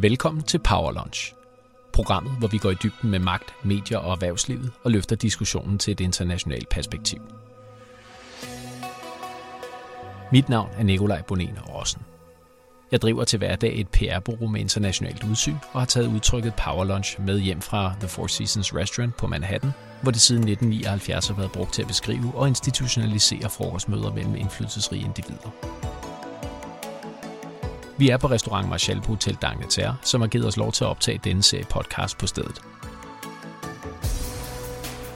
Velkommen til Power Lunch. Programmet, hvor vi går i dybden med magt, medier og erhvervslivet og løfter diskussionen til et internationalt perspektiv. Mit navn er Nikolaj Bonen Rossen. Jeg driver til hverdag et PR-bureau med internationalt udsyn og har taget udtrykket Power Lunch med hjem fra The Four Seasons Restaurant på Manhattan, hvor det siden 1979 har været brugt til at beskrive og institutionalisere frokostmøder mellem indflydelsesrige individer. Vi er på restaurant Marshall på Hotel d'Angleterre, som har givet os lov til at optage denne serie podcast på stedet.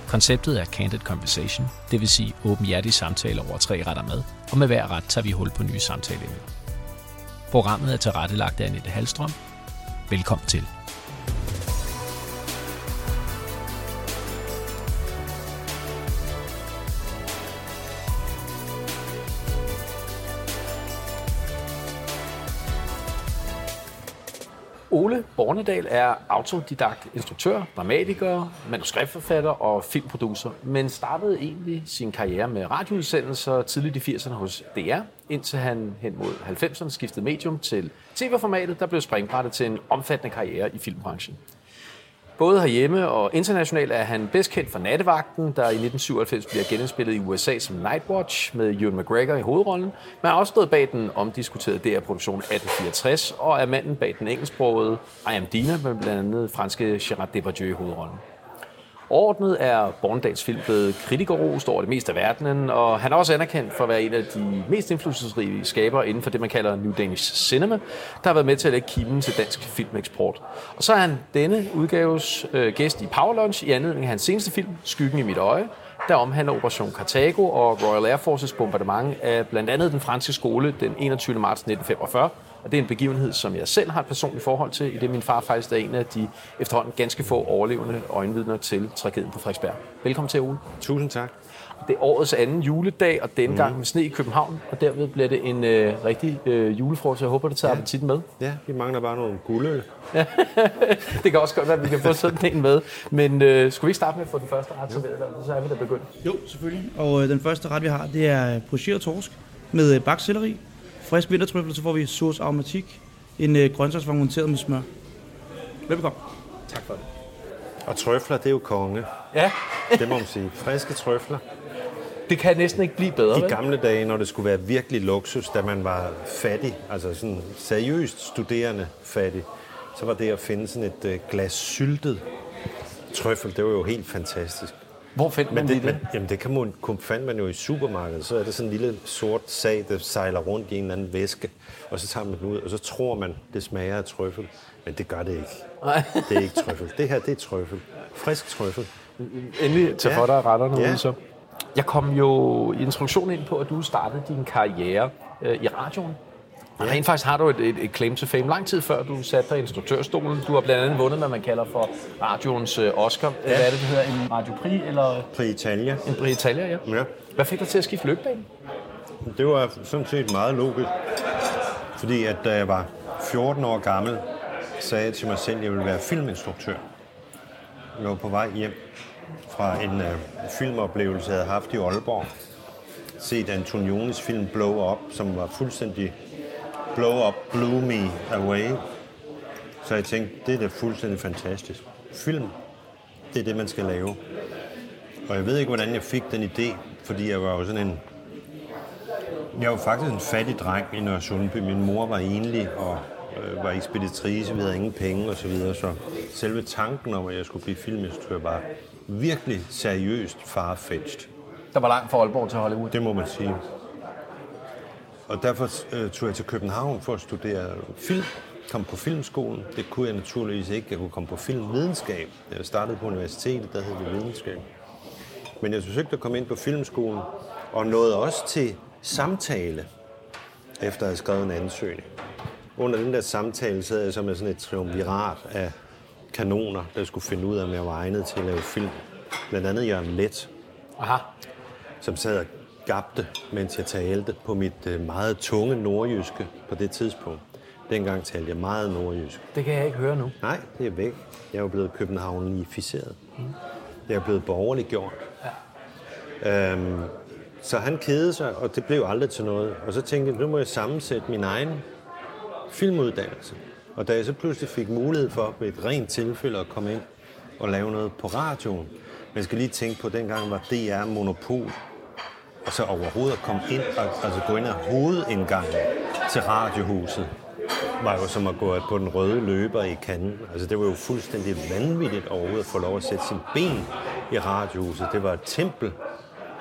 Konceptet er Candid Conversation, det vil sige åbenhjertige samtaler over tre retter mad, og med hver ret tager vi hul på nye samtaleemner. Programmet er tilrettelagt af Annette Halstrøm. Velkommen til. Ole Bornedal er autodidakt instruktør, dramatiker, manuskriptforfatter og filmproducer, men startede egentlig sin karriere med radioudsendelser tidligt i 80'erne hos DR, indtil han hen mod 90'erne skiftede medium til tv-formatet, der blev springbrættet til en omfattende karriere i filmbranchen. Både herhjemme og internationalt er han bedst kendt for Nattevagten, der i 1997 bliver genindspillet i USA som Nightwatch med Ewan McGregor i hovedrollen, men har også stået bag den omdiskuterede DR-produktion 1864 og er manden bag den engelsksprogede I Am Dina med blandt andet franske Gerard Depardieu i hovedrollen. Overordnet er Borndals film blevet kritikerrost over det meste af verdenen, og han er også anerkendt for at være en af de mest indflydelsesrige skabere inden for det, man kalder New Danish Cinema, der har været med til at lægge kimen til dansk filmeksport. Og så er han denne udgaves øh, gæst i Power Lunch i anledning af hans seneste film, Skyggen i mit øje, der omhandler Operation Cartago og Royal Air Forces bombardement af blandt andet den franske skole den 21. marts 1945, og det er en begivenhed, som jeg selv har et personligt forhold til, i det min far faktisk er en af de efterhånden ganske få overlevende øjenvidner til tragedien på Frederiksberg. Velkommen til, Ole. Tusind tak. Det er årets anden juledag, og denne gang med sne i København, og derved bliver det en øh, rigtig øh, julefrokost. Jeg håber, det tager ja. appetitten med. Ja, vi mangler bare nogle guldøl. det kan også godt være, at vi kan få sådan en med. Men øh, skulle vi ikke starte med at få den første ret serveret, så er vi da begyndt. Jo, selvfølgelig. Og øh, den første ret, vi har, det er pocheret torsk med øh, bakselleri, frisk vintertrøffel, så får vi sauce aromatik, en øh, grøntsagsvang monteret med smør. Velbekomme. Tak for det. Og trøfler, det er jo konge. Ja, Det må man sige. Friske trøfler. det kan næsten ikke blive bedre, I gamle dage, når det skulle være virkelig luksus, da man var fattig, altså sådan seriøst studerende fattig, så var det at finde sådan et øh, glas syltet trøffel, det var jo helt fantastisk. Hvor finder man Men det? det, men, jamen det kan man, kun fandt man jo i supermarkedet. Så er det sådan en lille sort sag, der sejler rundt i en eller anden væske, og så tager man den ud, og så tror man, det smager af trøffel. Men det gør det ikke. Nej. Det er ikke trøffel. Det her, det er trøffel. Frisk trøffel. Endelig til Ja. for dig retterne Ja. så. Jeg kom jo i introduktionen ind på, at du startede din karriere øh, i radioen. Og rent faktisk har du et, et, et claim to fame lang tid før du satte dig i instruktørstolen. Du har blandt andet vundet, hvad man kalder for radioens øh, Oscar. Ja. Hvad er det, det hedder? En Radio Prix eller På Italia. en Prix Italia, ja. Ja. Hvad fik dig til at skifte løbebane? Det var sådan set meget logisk. Fordi at da jeg var 14 år gammel, sagde jeg til mig selv, at jeg ville være filminstruktør. Jeg var på vej hjem fra en øh, filmoplevelse, jeg havde haft i Aalborg. Set Antonionis film Blow Up, som var fuldstændig Blow Up blew me away. Så jeg tænkte, det er da fuldstændig fantastisk. Film, det er det, man skal lave. Og jeg ved ikke, hvordan jeg fik den idé, fordi jeg var jo sådan en jeg var faktisk en fattig dreng i Nørre Sundby. Min mor var enlig og øh, var ekspeditrice, vi havde ingen penge og så videre. Så selve tanken om, at jeg skulle blive filminstruktør, var virkelig seriøst farfetched. Der var langt fra Aalborg til Hollywood. Det må man sige. Og derfor øh, tog jeg til København for at studere film. Kom på filmskolen. Det kunne jeg naturligvis ikke. Jeg kunne komme på filmvidenskab. Jeg startede på universitetet, der hed det videnskab. Men jeg forsøgte at komme ind på filmskolen, og nåede også til samtale, efter at have skrevet en ansøgning. Under den der samtale sad jeg så med sådan et triumvirat af kanoner, der skulle finde ud af, om jeg var egnet til at lave film. Blandt andet Jørgen Let, Aha. som sad og gabte, mens jeg talte på mit øh, meget tunge nordjyske på det tidspunkt. Dengang talte jeg meget nordjysk. Det kan jeg ikke høre nu. Nej, det er væk. Jeg er jo blevet københavnificeret. Jeg er blevet borgerligt gjort. Ja. Øhm, så han kedede sig, og det blev aldrig til noget. Og så tænkte jeg, nu må jeg sammensætte min egen filmuddannelse. Og Og da jeg så pludselig fik mulighed for ved et rent tilfælde at komme ind og lave noget på radioen, man skal lige tænke på, at dengang var DR monopol, altså så overhovedet at komme ind og altså gå ind ad hovedindgangen til radiohuset, var jo som at gå på den røde løber i kanten. Altså det var jo fuldstændig vanvittigt overhovedet at få lov at sætte sin ben i radiohuset. Det var et tempel.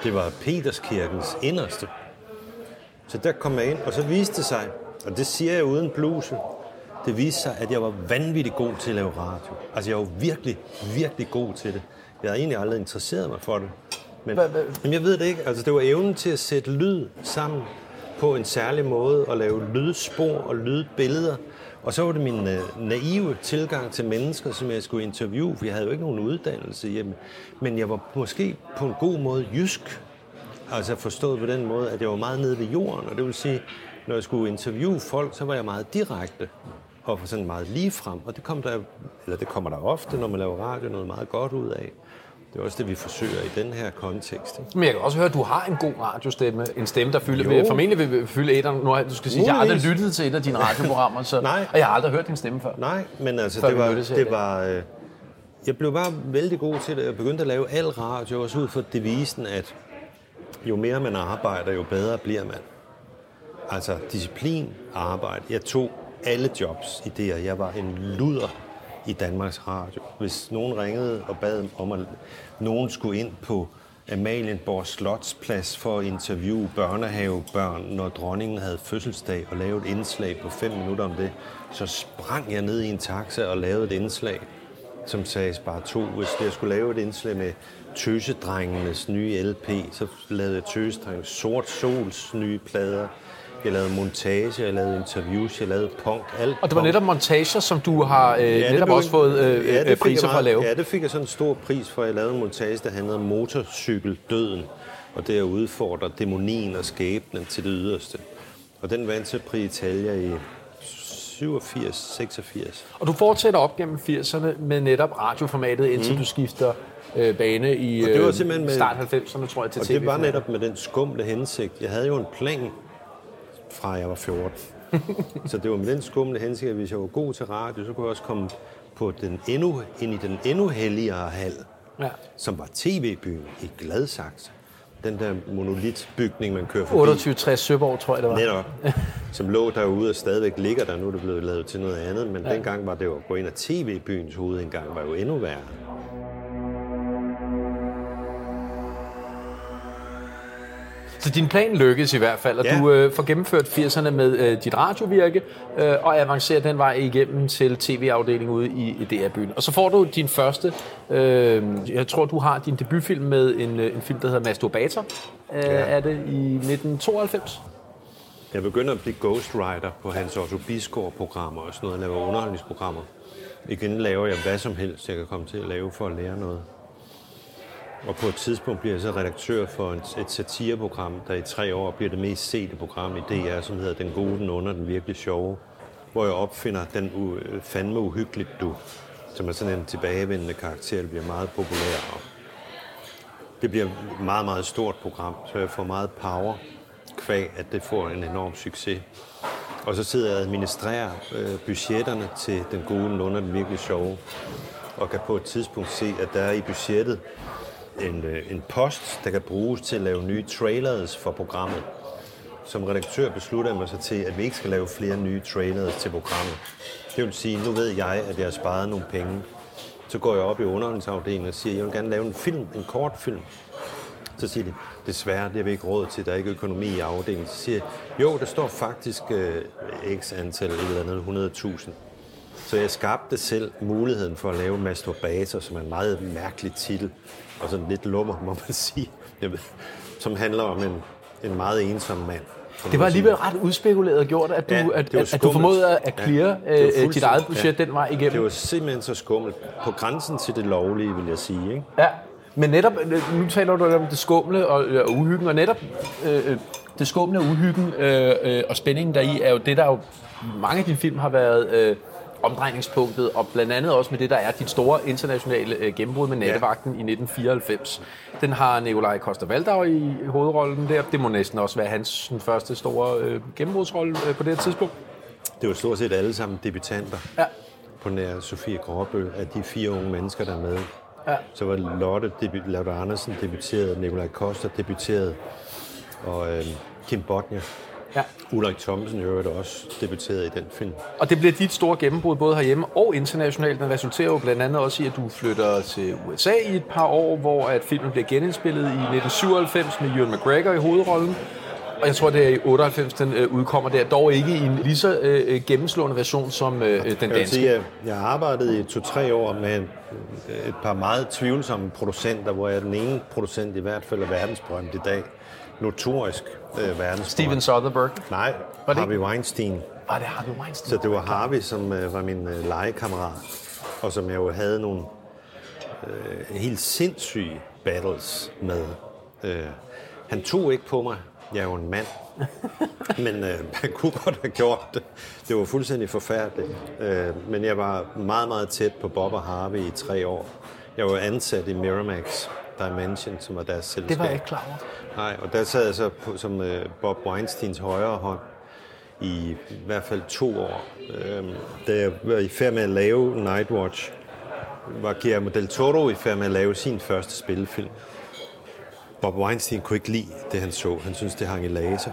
Det var Peterskirkens inderste. Så der kom jeg ind, og så viste det sig, og det siger jeg uden bluse, det viste sig, at jeg var vanvittigt god til at lave radio. Altså jeg var virkelig, virkelig god til det. Jeg havde egentlig aldrig interesseret mig for det. Men, men jeg ved det ikke. Altså det var evnen til at sætte lyd sammen på en særlig måde, og lave lydspor og lydbilleder. Og så var det min øh, naive tilgang til mennesker, som jeg skulle interviewe, for jeg havde jo ikke nogen uddannelse hjemme. Men jeg var måske på en god måde jysk. Altså forstået på den måde, at jeg var meget nede ved jorden. Og det vil sige, når jeg skulle interviewe folk, så var jeg meget direkte og sådan meget ligefrem. Og det, kom der, eller det kommer der ofte, når man laver radio, noget meget godt ud af. Det er også det, vi forsøger i den her kontekst. Ikke? Men jeg kan også høre, at du har en god radiostemme. En stemme, der fylder, vil, formentlig vil fylde et. Nu, du skal sige, jeg har aldrig lyttet til et af dine radioprogrammer, så, Nej. og jeg har aldrig hørt din stemme før. Nej, men altså, det var... Det var øh, jeg blev bare vældig god til det. Jeg begyndte at lave al radio, også ud fra devisen, at jo mere man arbejder, jo bedre bliver man. Altså disciplin, arbejde. Jeg tog alle jobs i det, jeg var en luder i Danmarks Radio. Hvis nogen ringede og bad om, at nogen skulle ind på Amalienborg Slotsplads for at interviewe børnehavebørn, når dronningen havde fødselsdag og lavede et indslag på fem minutter om det, så sprang jeg ned i en taxa og lavede et indslag, som sagde bare to. Hvis jeg skulle lave et indslag med Tøsedrengenes nye LP, så lavede jeg Tøsedrengenes Sort Sols nye plader. Jeg lavede montage, jeg lavede interviews, jeg lavede punk, alt Og det var netop montager, som du har øh, ja, netop også fået øh, ja, priser meget, for at lave. Ja, det fik jeg sådan en stor pris for. Jeg lavede en montage, der handlede om motorcykeldøden, og det at udfordre dæmonien og skæbnen til det yderste. Og den vandt til Prix Italia i 87, 86. Og du fortsætter op gennem 80'erne med netop radioformatet, indtil mm. du skifter øh, bane i og det var simpelthen med, start 90'erne, tror jeg, til Og TV det var netop med den skumle hensigt. Jeg havde jo en plan fra jeg var 14. så det var med den skumle hensigt, at hvis jeg var god til radio, så kunne jeg også komme på den endnu, ind i den endnu helligere hal, ja. som var TV-byen i Gladsaxe. Den der monolitbygning, man kører forbi. 2860 Søborg, tror jeg, det var. Netop. Som lå derude og stadigvæk ligger der. Nu er det blevet lavet til noget andet. Men ja. dengang var det jo at gå ind af TV-byens hovedindgang, var jo endnu værre. Så din plan lykkedes i hvert fald, og Ja. du øh, får gennemført 80'erne med øh, dit radiovirke, øh, og avancerer den vej igennem til tv-afdelingen ude i, i DR-byen. Og så får du din første, øh, jeg tror du har din debutfilm med en, øh, en film, der hedder Masturbator, øh, Ja. er det i 1992? Jeg begynder at blive ghostwriter på Hans Otto Bisgaard-programmer og sådan noget. Jeg laver underholdningsprogrammer. Igen laver jeg hvad som helst, jeg kan komme til at lave for at lære noget. Og på et tidspunkt bliver jeg så redaktør for et, satireprogram, der i tre år bliver det mest sete program i DR, som hedder Den gode, den under, den virkelig sjove. Hvor jeg opfinder den u- fandme uhyggeligt du, som er sådan en tilbagevendende karakter, der bliver meget populær. Og det bliver et meget, meget stort program, så jeg får meget power kvæg, at det får en enorm succes. Og så sidder jeg og administrerer øh, budgetterne til den gode, den under, den virkelig sjove. Og kan på et tidspunkt se, at der er i budgettet en, øh, en post, der kan bruges til at lave nye trailers for programmet. Som redaktør beslutter jeg mig så til, at vi ikke skal lave flere nye trailers til programmet. Det vil sige, nu ved jeg, at jeg har sparet nogle penge. Så går jeg op i underholdningsafdelingen og siger, at jeg vil gerne lave en film, en kortfilm. Så siger de, desværre, det har vi ikke råd til, der er ikke økonomi i afdelingen. Så siger jeg, jo, der står faktisk øh, x antal, et eller andet, 100.000. Så jeg skabte selv muligheden for at lave Masturbator, som er en meget mærkelig titel, og sådan lidt lummer, må man sige, som handler om en, en meget ensom mand. Det var alligevel ret udspekuleret gjort, at du, Ja, at, det at, at du formåede at clear det var ja, dit fuldstændig- eget budget ja. den vej Det igennem. var simpelthen så skummelt. På grænsen til det lovlige, vil jeg sige. Ikke? Ja, men netop, øh, nu taler du om det skumle og, øh, og uhyggen, og netop øh, øh, det skumle og uhyggen øh, øh, og spændingen deri er jo det, der jo mange af dine film har været øh, omdrejningspunktet, og blandt andet også med det, der er dit store internationale øh, gennembrud med Nattevagten i 1994. Den har Nikolaj koster valdau i hovedrollen der. Det må næsten også være hans sådan, første store øh, gennembrudsrolle øh, på det her tidspunkt. Det var stort set alle sammen debutanter Ja. på nær Sofie Gråbøl, af de fire unge mennesker, der er med. Ja. Så var Lotte, debu- Lotte Andersen debuteret, Nikolaj Koster debuteret, og øh, Kim Botnia. Ja. Ulrik Thomsen øvrigt også debuteret i den film. Og det bliver dit store gennembrud både herhjemme og internationalt. Den resulterer jo blandt andet også i, at du flytter til USA i et par år, hvor at filmen bliver genindspillet i 1997 med Ewan McGregor i hovedrollen. Og jeg tror, det er i 98, den øh, udkommer der. Dog ikke i en lige så øh, gennemslående version som øh, den Jeg vil danske. sige, at jeg har arbejdet i to-tre år med et par meget tvivlsomme producenter, hvor jeg er den ene producent i hvert fald er verdensberømt i dag. Notorisk øh, verdensberømt. Steven Soderbergh. Nej, Var det Harvey Weinstein. Var det Harvey Weinstein? Så det var Harvey, som øh, var min øh, legekammerat, og som jeg jo havde nogle øh, helt sindssyge battles med. Øh, han tog ikke på mig. Jeg er jo en mand. Men øh, han kunne godt have gjort det. Det var fuldstændig forfærdeligt. Øh, men jeg var meget, meget tæt på Bob og Harvey i tre år. Jeg var ansat i Miramax Dimension, som var deres selskab. Det var jeg ikke klar over. Nej, og der sad jeg så på, som øh, Bob Weinsteins højre hånd i, i hvert fald to år. Øhm, da jeg var i færd med at lave Nightwatch, var Guillermo del Toro i færd med at lave sin første spillefilm. Bob Weinstein kunne ikke lide det, han så. Han syntes, det hang i laser.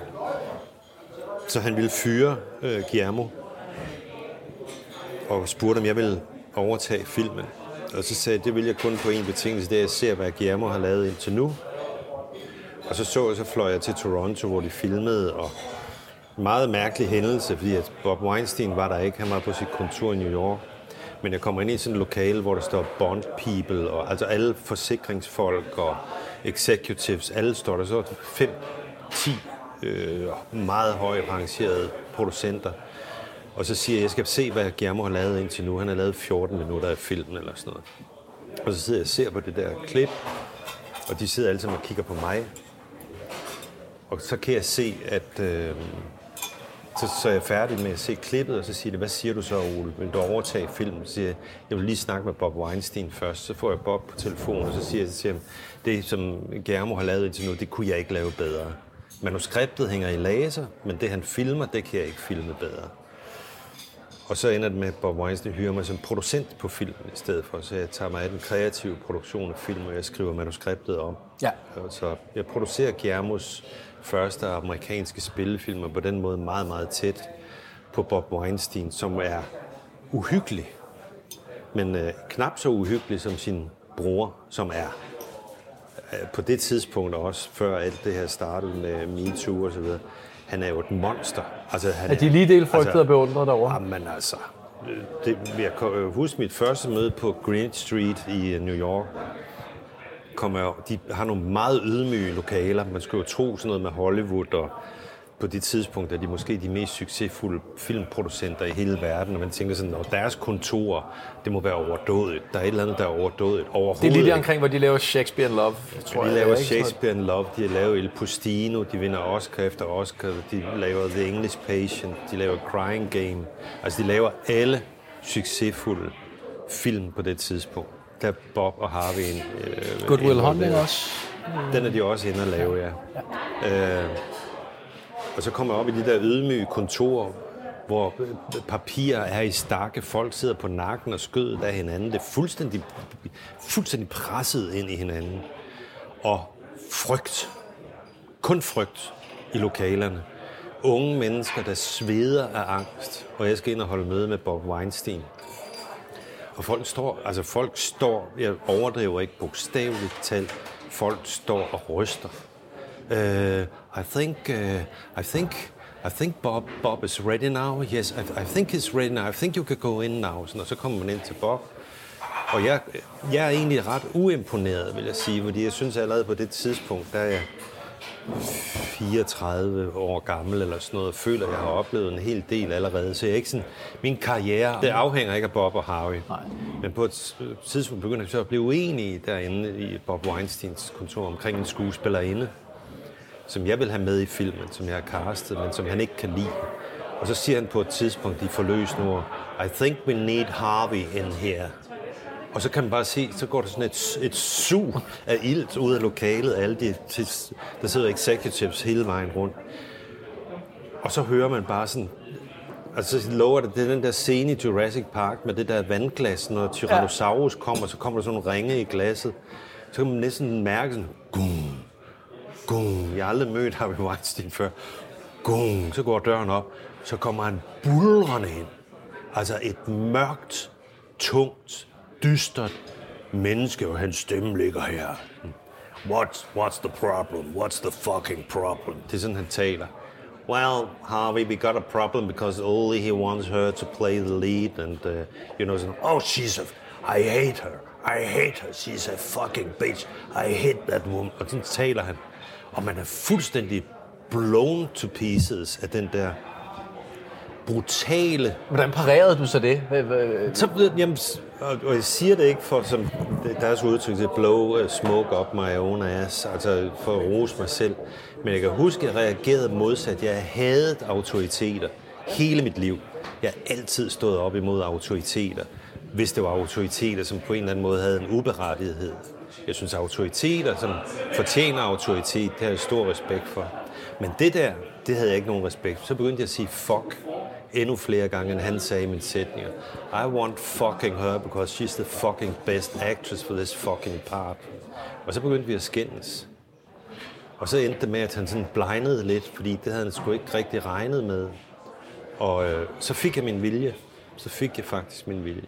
Så han ville fyre øh, Guillermo og spurgte, om jeg ville overtage filmen. Og så sagde jeg, det vil jeg kun på en betingelse, det er, at jeg ser, hvad Guillermo har lavet indtil nu. Og så så jeg, så fløj jeg til Toronto, hvor de filmede, og en meget mærkelig hændelse, fordi at Bob Weinstein var der ikke. Han var på sit kontor i New York. Men jeg kommer ind i sådan et lokale, hvor der står Bond People, og altså alle forsikringsfolk og executives, alle står der. Så fem, ti øh, meget højt rangerede producenter. Og så siger jeg, jeg skal se, hvad Guillermo har lavet indtil nu. Han har lavet 14 minutter af filmen eller sådan noget. Og så sidder jeg og ser på det der klip, og de sidder alle sammen og kigger på mig. Og så kan jeg se, at øh, så, så er jeg færdig med at se klippet, og så siger det, hvad siger du så, Ole? Vil du overtage filmen? Så siger jeg, jeg vil lige snakke med Bob Weinstein først. Så får jeg Bob på telefonen, og så siger jeg til ham, det som Germo har lavet indtil nu, det kunne jeg ikke lave bedre. Manuskriptet hænger i laser, men det han filmer, det kan jeg ikke filme bedre. Og så ender det med, at Bob Weinstein hyrer mig som producent på filmen i stedet for. Så jeg tager mig af den kreative produktion af film, og jeg skriver manuskriptet om. Ja. Så jeg producerer Guillermos første amerikanske spillefilm, og på den måde meget, meget tæt på Bob Weinstein, som er uhyggelig. Men øh, knap så uhyggelig som sin bror, som er øh, på det tidspunkt også, før alt det her startede med MeToo og så videre, han er jo et monster. Altså, han Er de lige del frygtet altså, og beundret derovre? Jamen altså, det, jeg kan huske mit første møde på Greenwich Street i øh, New York. Kom jeg, de har nogle meget ydmyge lokaler. Man skulle jo tro sådan noget med Hollywood, og på det tidspunkt er de måske de mest succesfulde filmproducenter i hele verden. Og man tænker sådan, at deres kontor, det må være overdådigt. Der er et eller andet, der er overdådigt. Overhovedet Det er lige der omkring, hvor de laver Shakespeare in Love, tror De jeg. laver? Shakespeare in Love, de har lavet El Postino, de vinder Oscar efter Oscar, de laver The English Patient, de laver Crying Game. Altså, de laver alle succesfulde film på det tidspunkt. Der er Bob og Harvey en, øh, Good Will involveret. Hunting også. Den er de også inde at lave, ja. ja. Øh, og så kommer jeg op i de der ydmyge kontorer, hvor papirer er i stakke, folk sidder på nakken og skødet af hinanden. Det er fuldstændig, fuldstændig presset ind i hinanden. Og frygt. Kun frygt i lokalerne. Unge mennesker, der sveder af angst. Og jeg skal ind og holde møde med Bob Weinstein. Og folk står, altså folk står, jeg overdriver ikke bogstaveligt talt, folk står og ryster. Uh, I think, uh, I think, I think Bob, Bob is ready now. Yes, I, I think he's ready now. I think you can go in now. Sådan, og så kommer man ind til Bob. Og jeg, jeg er egentlig ret uimponeret, vil jeg sige, fordi jeg synes allerede på det tidspunkt, der er jeg 34 år gammel eller sådan noget, og føler, at jeg har oplevet en hel del allerede. Så jeg er ikke sådan, min karriere, det afhænger ikke af Bob og Harvey. Nej. Men på et tidspunkt begynder jeg så at blive uenig derinde i Bob Weinsteins kontor omkring en skuespillerinde, som jeg vil have med i filmen, som jeg har castet, men som han ikke kan lide. Og så siger han på et tidspunkt, de forløsende ord, I think we need Harvey in here. Og så kan man bare se, så går der sådan et, et sug af ilt ud af lokalet, alle de, der sidder executives hele vejen rundt. Og så hører man bare sådan, Altså, så lover det, det er den der scene i Jurassic Park med det der vandglas, når Tyrannosaurus kommer, så kommer der sådan nogle ringe i glasset. Så kan man næsten mærke sådan, gung. Jeg har aldrig mødt Harvey Weinstein før. Gung, så går døren op. Så kommer han bulrende ind. Altså et mørkt, tungt, dystert menneske, og hans stemme ligger her. What, what's the problem? What's the fucking problem? Det er sådan, han taler. Well, Harvey, we got a problem because only he wants her to play the lead, and uh, you know, so, oh, she's a, I hate her. I hate her. She's a fucking bitch. I hate that woman. Og sådan taler han. Og man er fuldstændig blown to pieces af den der brutale Hvordan parerede du så det? Så jamen, og, jeg siger det ikke for, som deres udtryk, til blow uh, smoke up my own ass, altså for at rose mig selv. Men jeg kan huske, at jeg reagerede modsat. Jeg havde autoriteter hele mit liv. Jeg har altid stået op imod autoriteter, hvis det var autoriteter, som på en eller anden måde havde en uberettighed. Jeg synes, autoriteter, som fortjener autoritet, det har jeg stor respekt for. Men det der, det havde jeg ikke nogen respekt for. Så begyndte jeg at sige fuck endnu flere gange, end han sagde i mine sætninger. I want fucking her, because she's the fucking best actress for this fucking part. Og så begyndte vi at skændes. Og så endte det med, at han sådan blindede lidt, fordi det havde han sgu ikke rigtig regnet med. Og øh, så fik jeg min vilje. Så fik jeg faktisk min vilje.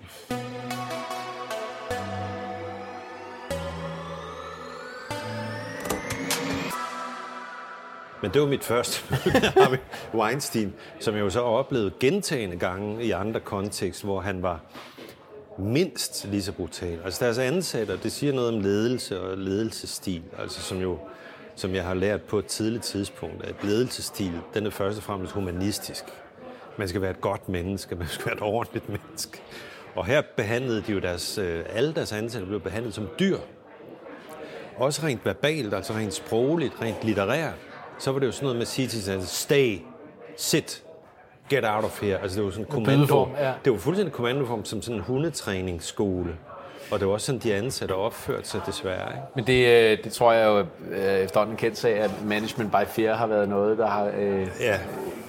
Men det var mit første møde med Weinstein, som jeg jo så oplevede gentagende gange i andre kontekster, hvor han var mindst lige så brutal. Altså deres ansatte, det siger noget om ledelse og ledelsesstil, altså som jo som jeg har lært på et tidligt tidspunkt, at ledelsesstil, den er først og fremmest humanistisk. Man skal være et godt menneske, man skal være et ordentligt menneske. Og her behandlede de jo deres, øh, alle deres ansatte blev behandlet som dyr. Også rent verbalt, altså rent sprogligt, rent litterært. Så var det jo sådan noget med at sige til sig, stay, sit, get out of here. Altså det var sådan en kommando. ja. Det var fuldstændig kommandoform som sådan en hundetræningsskole. Og det var også sådan, de ansatte opførte sig desværre. Ikke? Men det, øh, det tror jeg jo øh, efterhånden kendt sag, at management by fear har været noget, der har øh, Ja.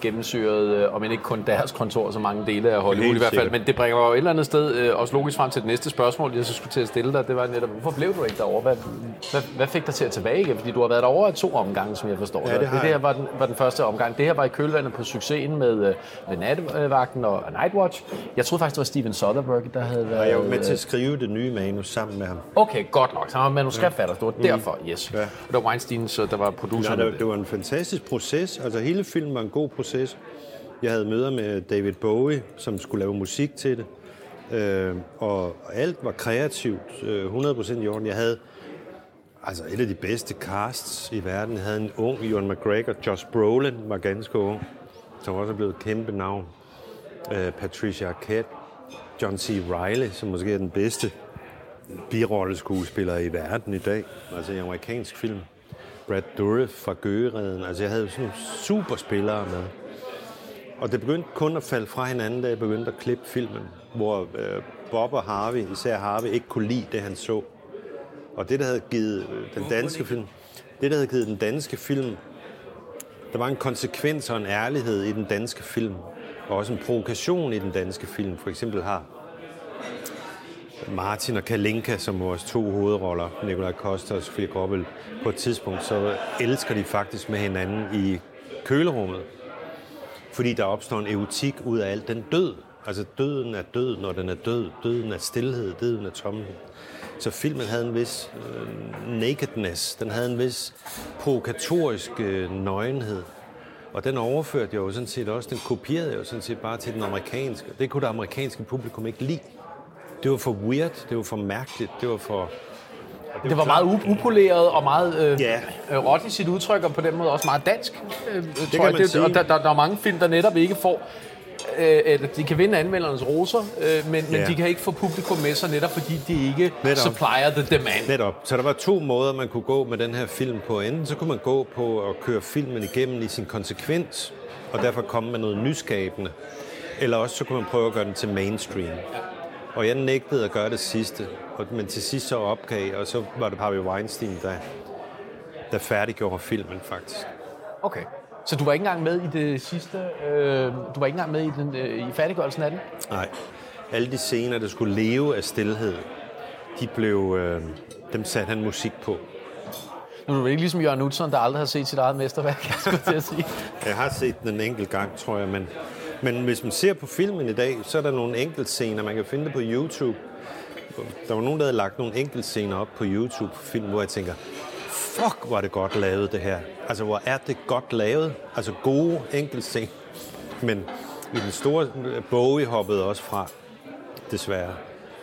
Gennemsyret, øh, om end ikke kun deres kontor, så mange dele af Hollywood i hvert fald. Men det bringer jo et eller andet sted øh, også logisk frem til det næste spørgsmål, jeg så skulle til at stille dig. Det var netop, hvorfor blev du ikke derovre? Hvad, hvad, hvad fik dig til at tilbage igen? Fordi du har været derovre i to omgange, som jeg forstår Ja, det har det. her var den, var den første omgang. Det her var i kølvandet på succesen med, øh, med Nattevagten og Nightwatch. Jeg troede faktisk, det var Steven Soderbergh, der havde været... Og jeg var med til at skrive det nye manus sammen med ham. Okay, godt nok. Så han var manuskriptfatter. Det var derfor, yes. Ja. Og det var Weinstein, så der var producer. Nej, det, det var en fantastisk proces. Altså hele filmen var en god proces. Jeg havde møder med David Bowie, som skulle lave musik til det. Øh, og alt var kreativt, øh, 100% i orden. Jeg havde altså et af de bedste casts i verden. Jeg havde en ung Ewan McGregor. Josh Brolin var ganske ung, som også er blevet et kæmpe navn. Øh, Patricia Arquette. John C. Reilly, som måske er den bedste birolleskuespiller i verden i dag. Altså i amerikansk film. Brad Dourif fra Gøgereden. Altså jeg havde sådan nogle superspillere med. Og det begyndte kun at falde fra hinanden, da jeg begyndte at klippe filmen. Hvor øh, Bob og Harvey, især Harvey, ikke kunne lide det, han så. Og det, der havde givet øh, den danske film, det, der havde givet den danske film, der var en konsekvens og en ærlighed i den danske film. Og også en provokation i den danske film. For eksempel har Martin og Kalinka som vores to hovedroller, Nikolaj Koster og Sofie Gråbøl, på et tidspunkt, så elsker de faktisk med hinanden i kølerummet. Fordi der opstår en eutik ud af alt den død. Altså døden er død, når den er død. Døden er stillhed, døden er tomhed. Så filmen havde en vis øh, nakedness, den havde en vis provokatorisk øh, nøgenhed. Og den overførte jeg jo sådan set også, den kopierede jeg jo sådan set bare til den amerikanske. Det kunne det amerikanske publikum ikke lide. Det var for weird, det var for mærkeligt, det var for... Det var meget upoleret og meget øh, Ja. øh, råt i sit udtryk, og på den måde også meget dansk. Øh, det kan man sige. Og der, der, der er mange film, der netop ikke får... Øh, eller de kan vinde anmeldernes roser, øh, men, men Ja. de kan ikke få publikum med sig, netop fordi de ikke Netop. supplier the demand. Netop. Så der var to måder, man kunne gå med den her film på. Enten så kunne man gå på at køre filmen igennem i sin konsekvens, og derfor komme med noget nyskabende. Eller også så kunne man prøve at gøre den til mainstream. Og jeg nægtede at gøre det sidste, og- men til sidst så opgav, jeg, og så var det Harvey Weinstein, der, der færdiggjorde filmen faktisk. Okay. Så du var ikke engang med i det sidste, øh, du var ikke engang med i, den, øh, i færdiggørelsen af den? Nej. Alle de scener, der skulle leve af stillhed, de blev, øh, dem satte han musik på. Nu er du ikke ligesom Jørgen Utzon, der aldrig har set sit eget mesterværk, jeg skulle til at sige. Jeg har set den en enkelt gang, tror jeg, men, men hvis man ser på filmen i dag, så er der nogle enkelte scener, man kan finde det på YouTube. Der var nogen, der havde lagt nogle enkelte scener op på YouTube på film, hvor jeg tænker, fuck, hvor er det godt lavet det her. Altså, hvor er det godt lavet. Altså, gode enkelte scener. Men i den store øh, Bowie hoppede også fra, desværre,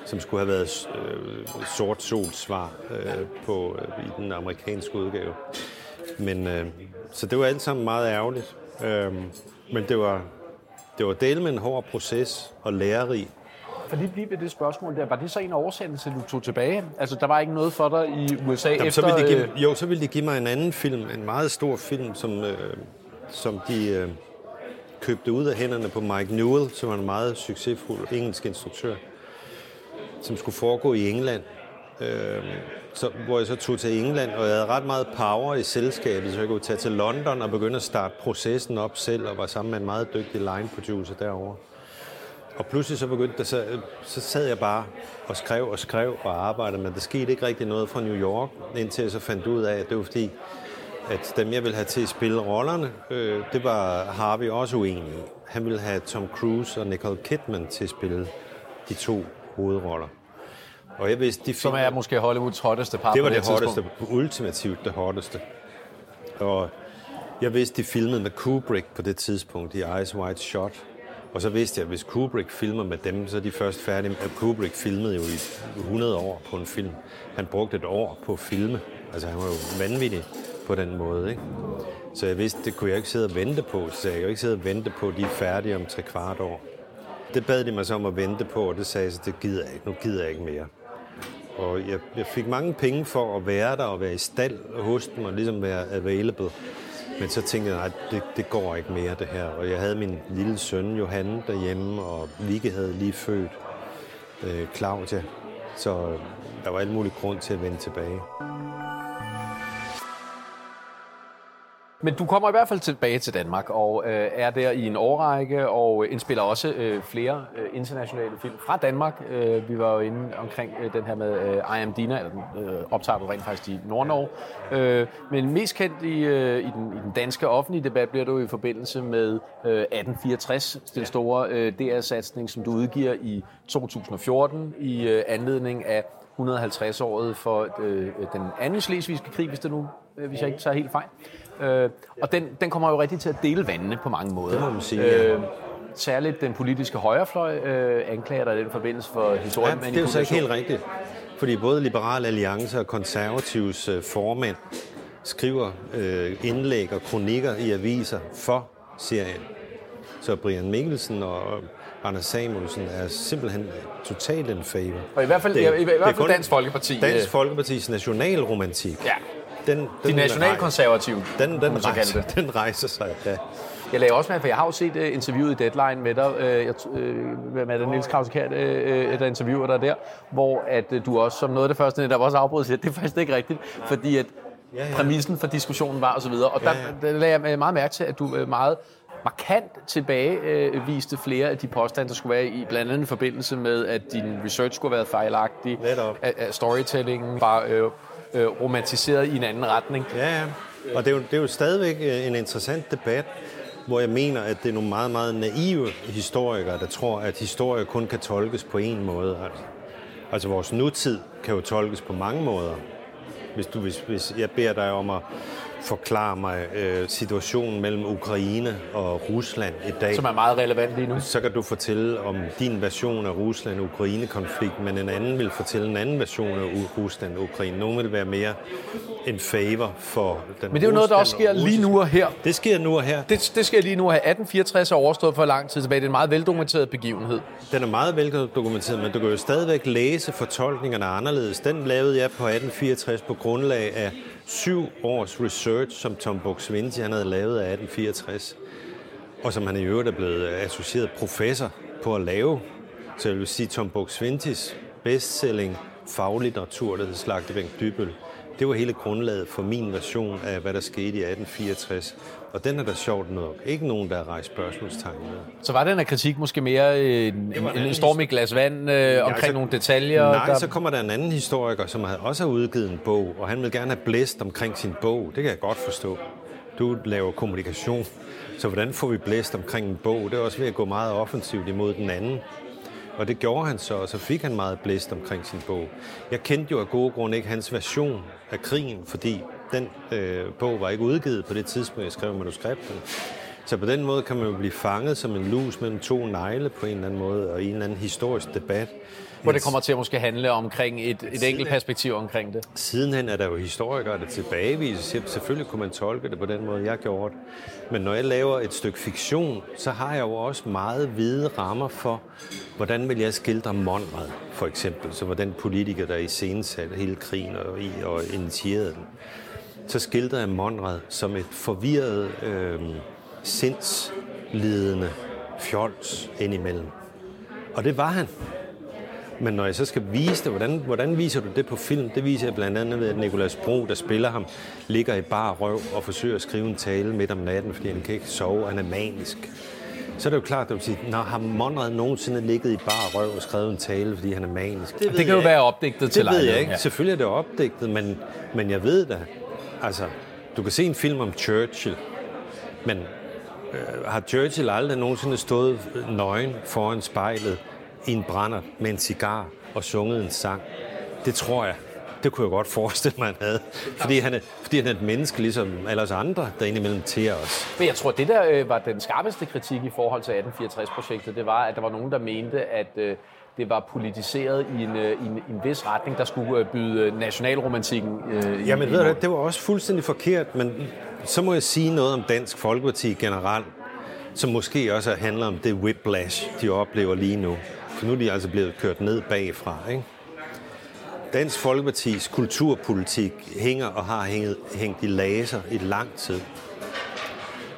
som skulle have været øh, sort solsvar øh, på, øh, i den amerikanske udgave. Men, øh, så det var alt sammen meget ærgerligt. Øh, men det var, det var del med en hård proces og lærerig. For lige blive ved det spørgsmål der, var det så en til, du tog tilbage? Altså, der var ikke noget for dig i USA Jamen, efter... så ville de give, øh, jo, så ville de give mig en anden film, en meget stor film, som, øh, som de øh, købte ud af hænderne på Mike Newell, som var en meget succesfuld engelsk instruktør, som skulle foregå i England. Øh, så, hvor jeg så tog til England, og jeg havde ret meget power i selskabet, så jeg kunne tage til London og begynde at starte processen op selv, og var sammen med en meget dygtig line producer derovre. Og pludselig så begyndte det, så, så sad jeg bare og skrev og skrev og arbejdede, men der skete ikke rigtig noget fra New York, indtil jeg så fandt ud af, at det var fordi, at dem jeg ville have til at spille rollerne, øh, det var Harvey også uenig i. Han ville have Tom Cruise og Nicole Kidman til at spille de to hovedroller. Og jeg vidste, de Som film- er måske Hollywoods hotteste par det var det tidspunkt. hotteste, ultimativt det hotteste. Og jeg vidste, de filmede med Kubrick på det tidspunkt i Eyes Wide Shot. Og så vidste jeg, at hvis Kubrick filmer med dem, så er de først færdige. Kubrick filmede jo i 100 år på en film. Han brugte et år på at filme. Altså han var jo vanvittig på den måde, ikke? Så jeg vidste, det kunne jeg ikke sidde og vente på. Så jeg kunne ikke sidde og vente på, at de er færdige om tre kvart år. Det bad de mig så om at vente på, og det sagde jeg så, det gider jeg ikke. Nu gider jeg ikke mere. Og jeg, jeg fik mange penge for at være der og være i stald hos dem og ligesom være available. Men så tænkte jeg, nej, det, det går ikke mere det her. Og jeg havde min lille søn Johan derhjemme, og Vicky havde lige født øh, Claudia. Så øh, der var alt muligt grund til at vende tilbage. Men du kommer i hvert fald tilbage til Danmark og øh, er der i en årrække og indspiller også øh, flere øh, internationale film fra Danmark. Øh, vi var jo inde omkring øh, den her med øh, I Am Dina, eller den øh, optager du rent faktisk i Nordnorge. Øh, men mest kendt i, øh, i, den, i den danske offentlige debat bliver du i forbindelse med øh, 1864, den store øh, DR-satsning, som du udgiver i 2014 i øh, anledning af 150-året for øh, den anden slesvigske krig, hvis, det nu, øh, hvis jeg ikke tager helt fejl. Øh, og den, den kommer jo rigtig til at dele vandene på mange måder. Det må man sige, ja. øh, Særligt den politiske højrefløj øh, anklager dig i den forbindelse for Ja, historien. det er jo så ikke helt rigtigt. Fordi både Liberal Alliance og Konservativs øh, formand skriver øh, indlæg og kronikker i aviser for serien. Så Brian Mikkelsen og Anders Samuelsen er simpelthen totalt en favor. Og i hvert fald, Det- i, i, i det er hvert fald kun Dansk Folkeparti. Dansk øh, Folkepartis nationalromantik. Ja, Den, den, de nationalkonservative. Den, den, rejser, det. den rejser sig, ja. Jeg lagde også med, for jeg har jo set uh, interviewet i Deadline med dig, uh, jeg, uh, med Mette Niels Krause Kjær, uh, der interviewer dig der, hvor at uh, du også som noget af det første, der var også afbrudt, siger, det er faktisk ikke rigtigt, fordi at Ja, ja. præmissen for diskussionen var og så videre. Og der, Ja, der lagde jeg meget mærke til, at du uh, meget markant tilbage øh, viste flere af de påstande, der skulle være i blandt andet i forbindelse med, at din research skulle have været fejlagtig, Netop. at, at storytellingen var øh, øh, romantiseret i en anden retning. Ja, ja. Og det er, jo, det er jo stadigvæk øh, en interessant debat, hvor jeg mener, at det er nogle meget, meget naive historikere, der tror, at historie kun kan tolkes på en måde. Altså, altså vores nutid kan jo tolkes på mange måder. Hvis, du, hvis, hvis jeg beder dig om at forklare mig øh, situationen mellem Ukraine og Rusland i dag, som er meget relevant lige nu. så kan du fortælle om din version af Rusland-Ukraine-konflikten, men en anden vil fortælle en anden version af Rusland-Ukraine. Nogle vil være mere en favor for den Men det er jo noget, der også sker Rusland- lige nu og her. Det sker nu og her. Det, det sker lige nu her. 1864 er overstået for lang tid tilbage. Det er en meget veldokumenteret begivenhed. Den er meget veldokumenteret, men du kan jo stadigvæk læse fortolkningerne anderledes. Den lavede jeg på 1864 på grundlag af syv års research, som Tom Buk-Swienty han havde lavet af 1864, og som han i øvrigt er blevet associeret professor på at lave. Så jeg vil sige, Tom Buk-Swientys bestselling faglitteratur, der hedder Slagtebænk Dybøl, Det var hele grundlaget for min version af, hvad der skete i 1864. Og den er der sjovt nok ikke nogen, der har rejst spørgsmålstegn med. Så var den her kritik måske mere øh, en, en, en storm i glas vand øh, omkring altså, nogle detaljer? Nej, der... så kommer der en anden historiker, som også har udgivet en bog, og han vil gerne have blæst omkring sin bog. Det kan jeg godt forstå. Du laver kommunikation, så hvordan får vi blæst omkring en bog? Det er også ved at gå meget offensivt imod den anden. Og det gjorde han så, og så fik han meget blæst omkring sin bog. Jeg kendte jo af gode grunde ikke hans version af krigen, fordi den øh, bog var ikke udgivet på det tidspunkt, jeg skrev manuskriptet. Så på den måde kan man jo blive fanget som en lus mellem to negle på en eller anden måde, og i en eller anden historisk debat. Hvor det kommer til at måske handle omkring et, et enkelt perspektiv omkring det. Sidenhen er der jo historikere, der tilbageviser. Selvfølgelig kunne man tolke det på den måde, jeg gjorde det. Men når jeg laver et stykke fiktion, så har jeg jo også meget hvide rammer for, hvordan vil jeg skildre Monrad, for eksempel. Så var den politiker, der i satte hele krigen og, i, og initierede den. Så skildrer jeg Monrad som et forvirret, øh, sindslidende fjols indimellem. Og det var han. Men når jeg så skal vise det, hvordan, hvordan viser du det på film? Det viser jeg blandt andet ved, at Nikolas Bro, der spiller ham, ligger i bar røv og forsøger at skrive en tale midt om natten, fordi han kan ikke sove, han er manisk. Så er det jo klart, at du vil sige, når har Monrad nogensinde ligget i bar røv og skrevet en tale, fordi han er manisk? Det, det kan jo være opdigtet til Det ved jeg ikke. Ja. Selvfølgelig er det opdigtet, men, men jeg ved da. Altså, du kan se en film om Churchill, men øh, har Churchill aldrig nogensinde stået nøgen foran spejlet i en brænder med en cigar og sunget en sang. Det tror jeg. Det kunne jeg godt forestille mig, han havde. Fordi han er, fordi han er et menneske, ligesom alle os andre, der indimellem tærer os. Men jeg tror, det der øh, var den skarpeste kritik i forhold til 1864-projektet, det var, at der var nogen, der mente, at øh, det var politiseret i en, øh, i en, i en vis retning, der skulle øh, byde nationalromantikken øh, Jamen, ved du, det var også fuldstændig forkert, men så må jeg sige noget om Dansk Folkeparti generelt, som måske også handler om det whiplash, de oplever lige nu. For nu er de altså blevet kørt ned bagfra. Ikke? Dansk Folkepartis kulturpolitik hænger og har hængt, hængt i laser i lang tid.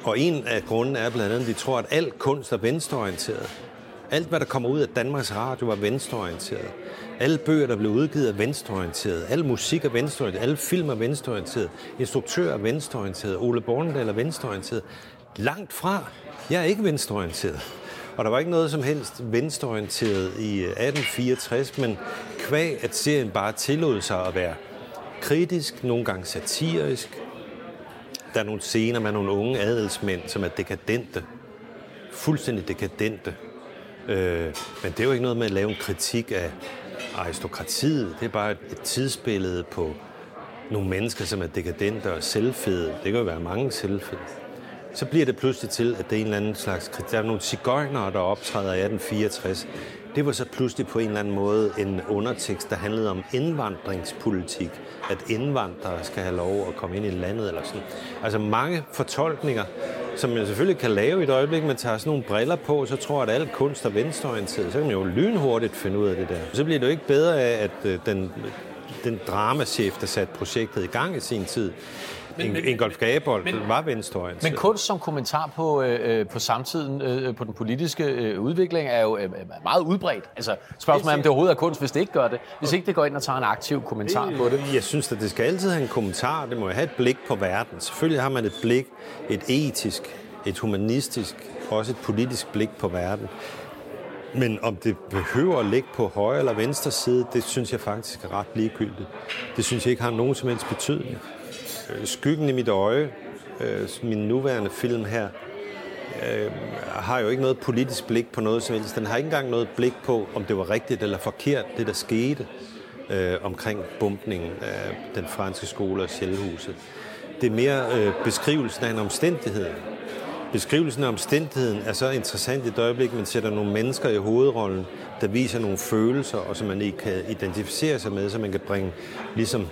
Og en af grundene er blandt andet, at de tror, at al kunst er venstreorienteret. Alt, hvad der kommer ud af Danmarks Radio, var venstreorienteret. Alle bøger, der blev udgivet, er venstreorienteret. Al musik er venstreorienteret. Alle film er venstreorienteret. Instruktører er venstreorienteret. Ole Bornedal er venstreorienteret. Langt fra. Jeg er ikke venstreorienteret. Og der var ikke noget som helst venstreorienteret i øh, 1864, men kvæg, at serien bare tillod sig at være kritisk, nogle gange satirisk. Der er nogle scener med nogle unge adelsmænd, som er dekadente. Fuldstændig dekadente. Øh, men det er jo ikke noget med at lave en kritik af aristokratiet. Det er bare et, tidsbillede på nogle mennesker, som er dekadente og selvfede. Det kan jo være mange selvfede så bliver det pludselig til, at det er en eller anden slags... Der er nogle cigøjnere, der optræder i 1864. Det var så pludselig på en eller anden måde en undertekst, der handlede om indvandringspolitik. At indvandrere skal have lov at komme ind i landet eller sådan. Altså mange fortolkninger, som man selvfølgelig kan lave i et øjeblik, man tager sådan nogle briller på, så tror jeg, at alt kunst er venstreorienteret. Så kan man jo lynhurtigt finde ud af det der. Så bliver det jo ikke bedre af, at øh, den, den dramachef, der satte projektet i gang i sin tid, men, men, Ingolf Gabold men, var venstreorienteret. Men kunst som kommentar på, øh, på samtiden, øh, på den politiske øh, udvikling, er jo øh, meget udbredt. Altså, spørgsmålet er, om det overhovedet er kunst, hvis det ikke gør det. Hvis ikke det går ind og tager en aktiv kommentar det, på det. Jeg synes, at det skal altid have en kommentar. Det må jo have et blik på verden. Selvfølgelig har man et blik, et etisk, et humanistisk, også et politisk blik på verden. Men om det behøver at ligge på højre eller venstre side, det synes jeg faktisk er ret ligegyldigt. Det synes jeg ikke har nogen som helst betydning. Øh, Skyggen i mit øje, øh, min nuværende film her, øh, har jo ikke noget politisk blik på noget som helst. Den har ikke engang noget blik på, om det var rigtigt eller forkert, det der skete øh, omkring bumpningen af den franske skole og Sjælhuset. Det er mere øh, beskrivelsen af en omstændighed. Beskrivelsen af omstændigheden er så interessant i et øjeblik, man sætter nogle mennesker i hovedrollen, der viser nogle følelser, og som man ikke kan identificere sig med, så man kan bringe ligesom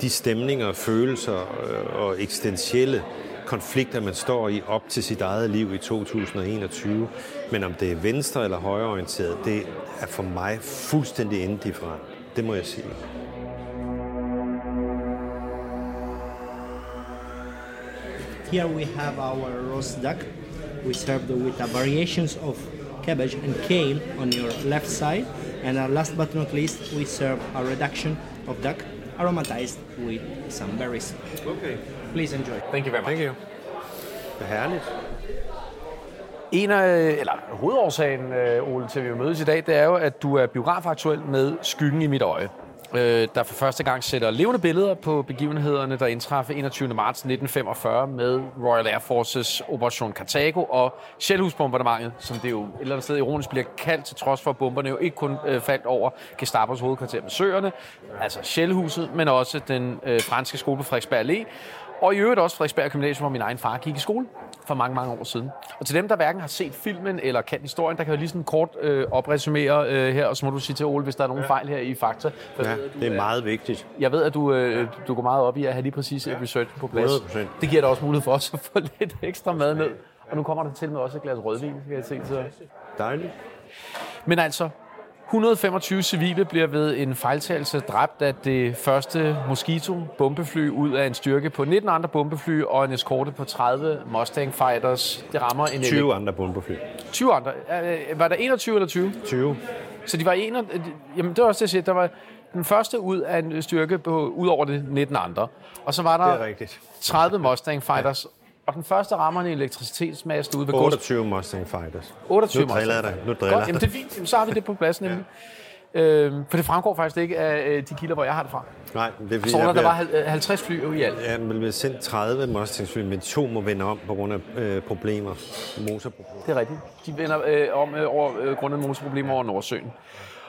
de stemninger, følelser øh, og eksistentielle konflikter, man står i op til sit eget liv i 2021. Men om det er venstre- eller højreorienteret, det er for mig fuldstændig indifferent. Det må jeg sige. Here we have our roast duck. We serve with a variations of cabbage and kale on your left side. And uh, last but not least, we serve a reduction of duck aromatized with some berries. Okay. Please enjoy. Thank you very much. Thank you. Det er herligt. En af, eller hovedårsagen, øh, Ole, til at vi mødes i dag, det er jo, at du er biografaktuel med Skyggen i mit øje. Øh, der for første gang sætter levende billeder på begivenhederne, der indtræffer 21. marts 1945 med Royal Air Forces Operation Cartago og Shellhusbombardementet, som det jo et eller andet sted ironisk bliver kaldt, til trods for at bomberne jo ikke kun øh, faldt over Gestapos hovedkvarter med søerne, altså Shellhuset, men også den øh, franske skole på Frederiksberg Allé, og i øvrigt også Frederiksberg Gymnasium, hvor min egen far gik i skole for mange, mange år siden. Og til dem, der hverken har set filmen eller kan historien, der kan jeg lige sådan kort øh, opresumere øh, her, og så må du sige til Ole, hvis der er nogen fejl her i fakta. For Ja, ved, at du det er meget vigtigt. Jeg ved, at du, øh, du går meget op i at have lige præcis ja. research på plads. 100%. Det giver dig også mulighed for os at få lidt ekstra mad med. Og nu kommer der til med også et glas rødvin, kan jeg se. Så. Dejligt. Men altså, 125 civile bliver ved en fejltagelse dræbt af det første Mosquito-bombefly ud af en styrke på 19 andre bombefly og en eskorte på 30 Mustang Fighters. Det rammer en 20 andre bombefly. 20 andre. Var der 21 eller 20? 20. Så de var en, jamen det var også det, jeg siger, der var den første ud af en styrke på, ud over det 19 andre. Og så var Det er der rigtigt. 30 Mustang Fighters, og den første rammer en elektricitetsmast ude ved Gods. 28 Mustang Fighters. 28 Nu driller jeg dig. Nu driller Godt, jamen det er fint. Jamen, så har vi det på plads nemlig. Øhm, for det fremgår faktisk ikke af øh, de kilder, hvor jeg har det fra. Nej, det er Så der, der bliver- var hal- øh, 50 fly i alt. Ja, men vi sendt 30 Mustangs-fly, men to må vende om på grund af øh, problemer. Motorproblemer. Det er rigtigt. De vender øh, om øh, over øh, grundet motorproblemer over Nordsøen.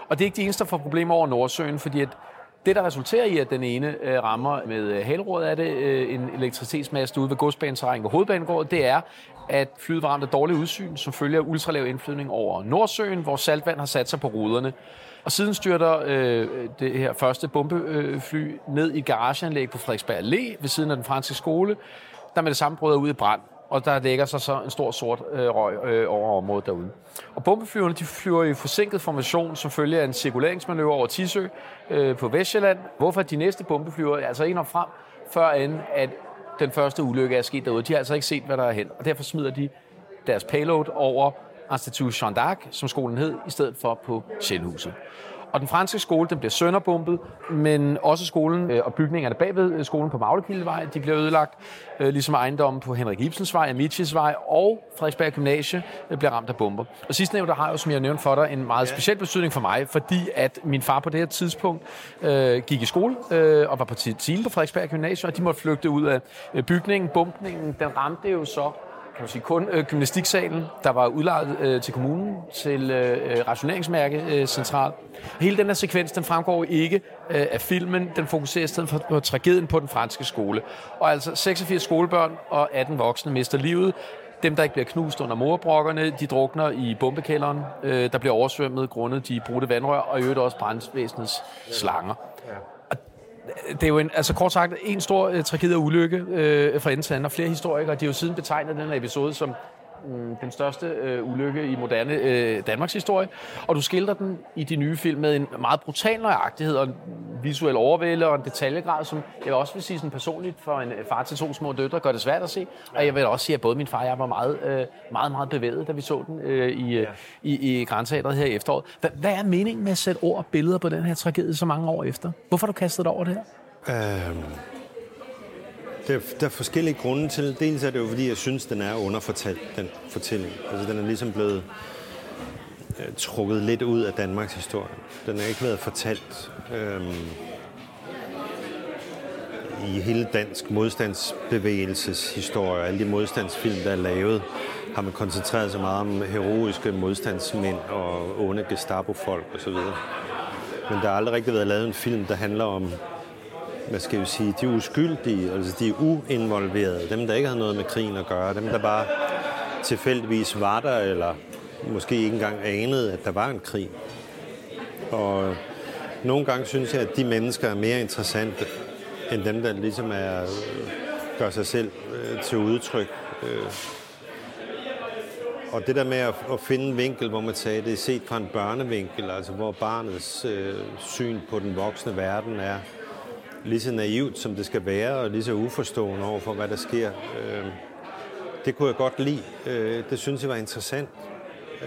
Og det er ikke de eneste, der får problemer over Nordsøen, fordi at det, der resulterer i, at den ene øh, rammer med øh, halråd af det, øh, en elektricitetsmast ude ved godsbaneterræn ved hovedbanegården, det er, at flyet var ramt af dårlig udsyn, som følger ultralav indflydning over Nordsøen, hvor saltvand har sat sig på ruderne. Og siden styrter øh, det her første bombefly ned i garageanlæg på Frederiksberg Allé ved siden af den franske skole, der med det samme bryder ud i brand og der lægger sig så en stor sort øh, røg øh, over området derude. Og bombeflyverne de flyver i forsinket formation som følge af en cirkuleringsmanøvre over Tisø øh, på Vestjylland, hvorfor de næste bombeflyver altså ikke og frem, før end at den første ulykke er sket derude. De har altså ikke set, hvad der er hen, og derfor smider de deres payload over Institut Jean d'Arc, som skolen hed, i stedet for på Sjælhuset. Og den franske skole, den bliver sønderbombet, men også skolen øh, og bygningerne bagved øh, skolen på Maglekildevej, de bliver ødelagt, øh, ligesom ejendommen på Henrik Ibsens vej, Amicis vej og Frederiksberg Gymnasie øh, bliver ramt af bomber. Og sidstnævnte har jo, som jeg nævnte for dig, en meget speciel betydning for mig, fordi at min far på det her tidspunkt øh, gik i skole øh, og var på time på Frederiksberg Gymnasie, og de måtte flygte ud af øh, bygningen. Bumpningen, den ramte jo så kan man sige, kun øh, gymnastiksalen, der var udlejet øh, til kommunen, til øh, øh, rationeringsmærke øh, central. Hele den her sekvens, den fremgår ikke øh, af filmen. Den fokuserer i stedet for på tragedien på den franske skole. Og altså 86 skolebørn og 18 voksne mister livet. Dem, der ikke bliver knust under morbrokkerne, de drukner i bombekælderen, øh, der bliver oversvømmet grundet de brudte vandrør, og i øvrigt også brandvæsenets slanger Ja det er jo en, altså kort sagt en stor øh, tragedie og ulykke øh, fra ende til anden, og flere historikere, de har jo siden betegnet den her episode som den største øh, ulykke i moderne øh, Danmarks historie, og du skildrer den i de nye film med en meget brutal nøjagtighed og en visuel overvælde og en detaljegrad, som jeg også vil sige sådan personligt for en øh, far til to små døtre, gør det svært at se, og jeg vil også sige, at både min far og jeg var meget, øh, meget, meget bevæget, da vi så den øh, i, øh, i, i Grænteatret her i efteråret. Hvad, hvad er meningen med at sætte ord og billeder på den her tragedie så mange år efter? Hvorfor har du kastet dig over det her? Øhm, der, der er forskellige grunde til. Dels er det jo, fordi jeg synes, den er underfortalt, den fortælling. Altså, den er ligesom blevet øh, trukket lidt ud af Danmarks historie. Den har ikke været fortalt øh, i hele dansk modstandsbevægelses historie. Alle de modstandsfilm, der er lavet, har man koncentreret sig meget om heroiske modstandsmænd og onde Gestapo-folk osv. Men der har aldrig rigtig været lavet en film, der handler om hvad skal vi sige, de uskyldige, altså de uinvolverede, dem der ikke havde noget med krigen at gøre, dem der bare tilfældigvis var der, eller måske ikke engang anede, at der var en krig. Og nogle gange synes jeg, at de mennesker er mere interessante, end dem, der ligesom er, gør sig selv øh, til udtryk. Øh. Og det der med at, at finde en vinkel, hvor man sagde, det er set fra en børnevinkel, altså hvor barnets øh, syn på den voksne verden er lige så naivt, som det skal være, og lige så uforstående over for, hvad der sker. Øh, det kunne jeg godt lide. Øh, det synes jeg var interessant.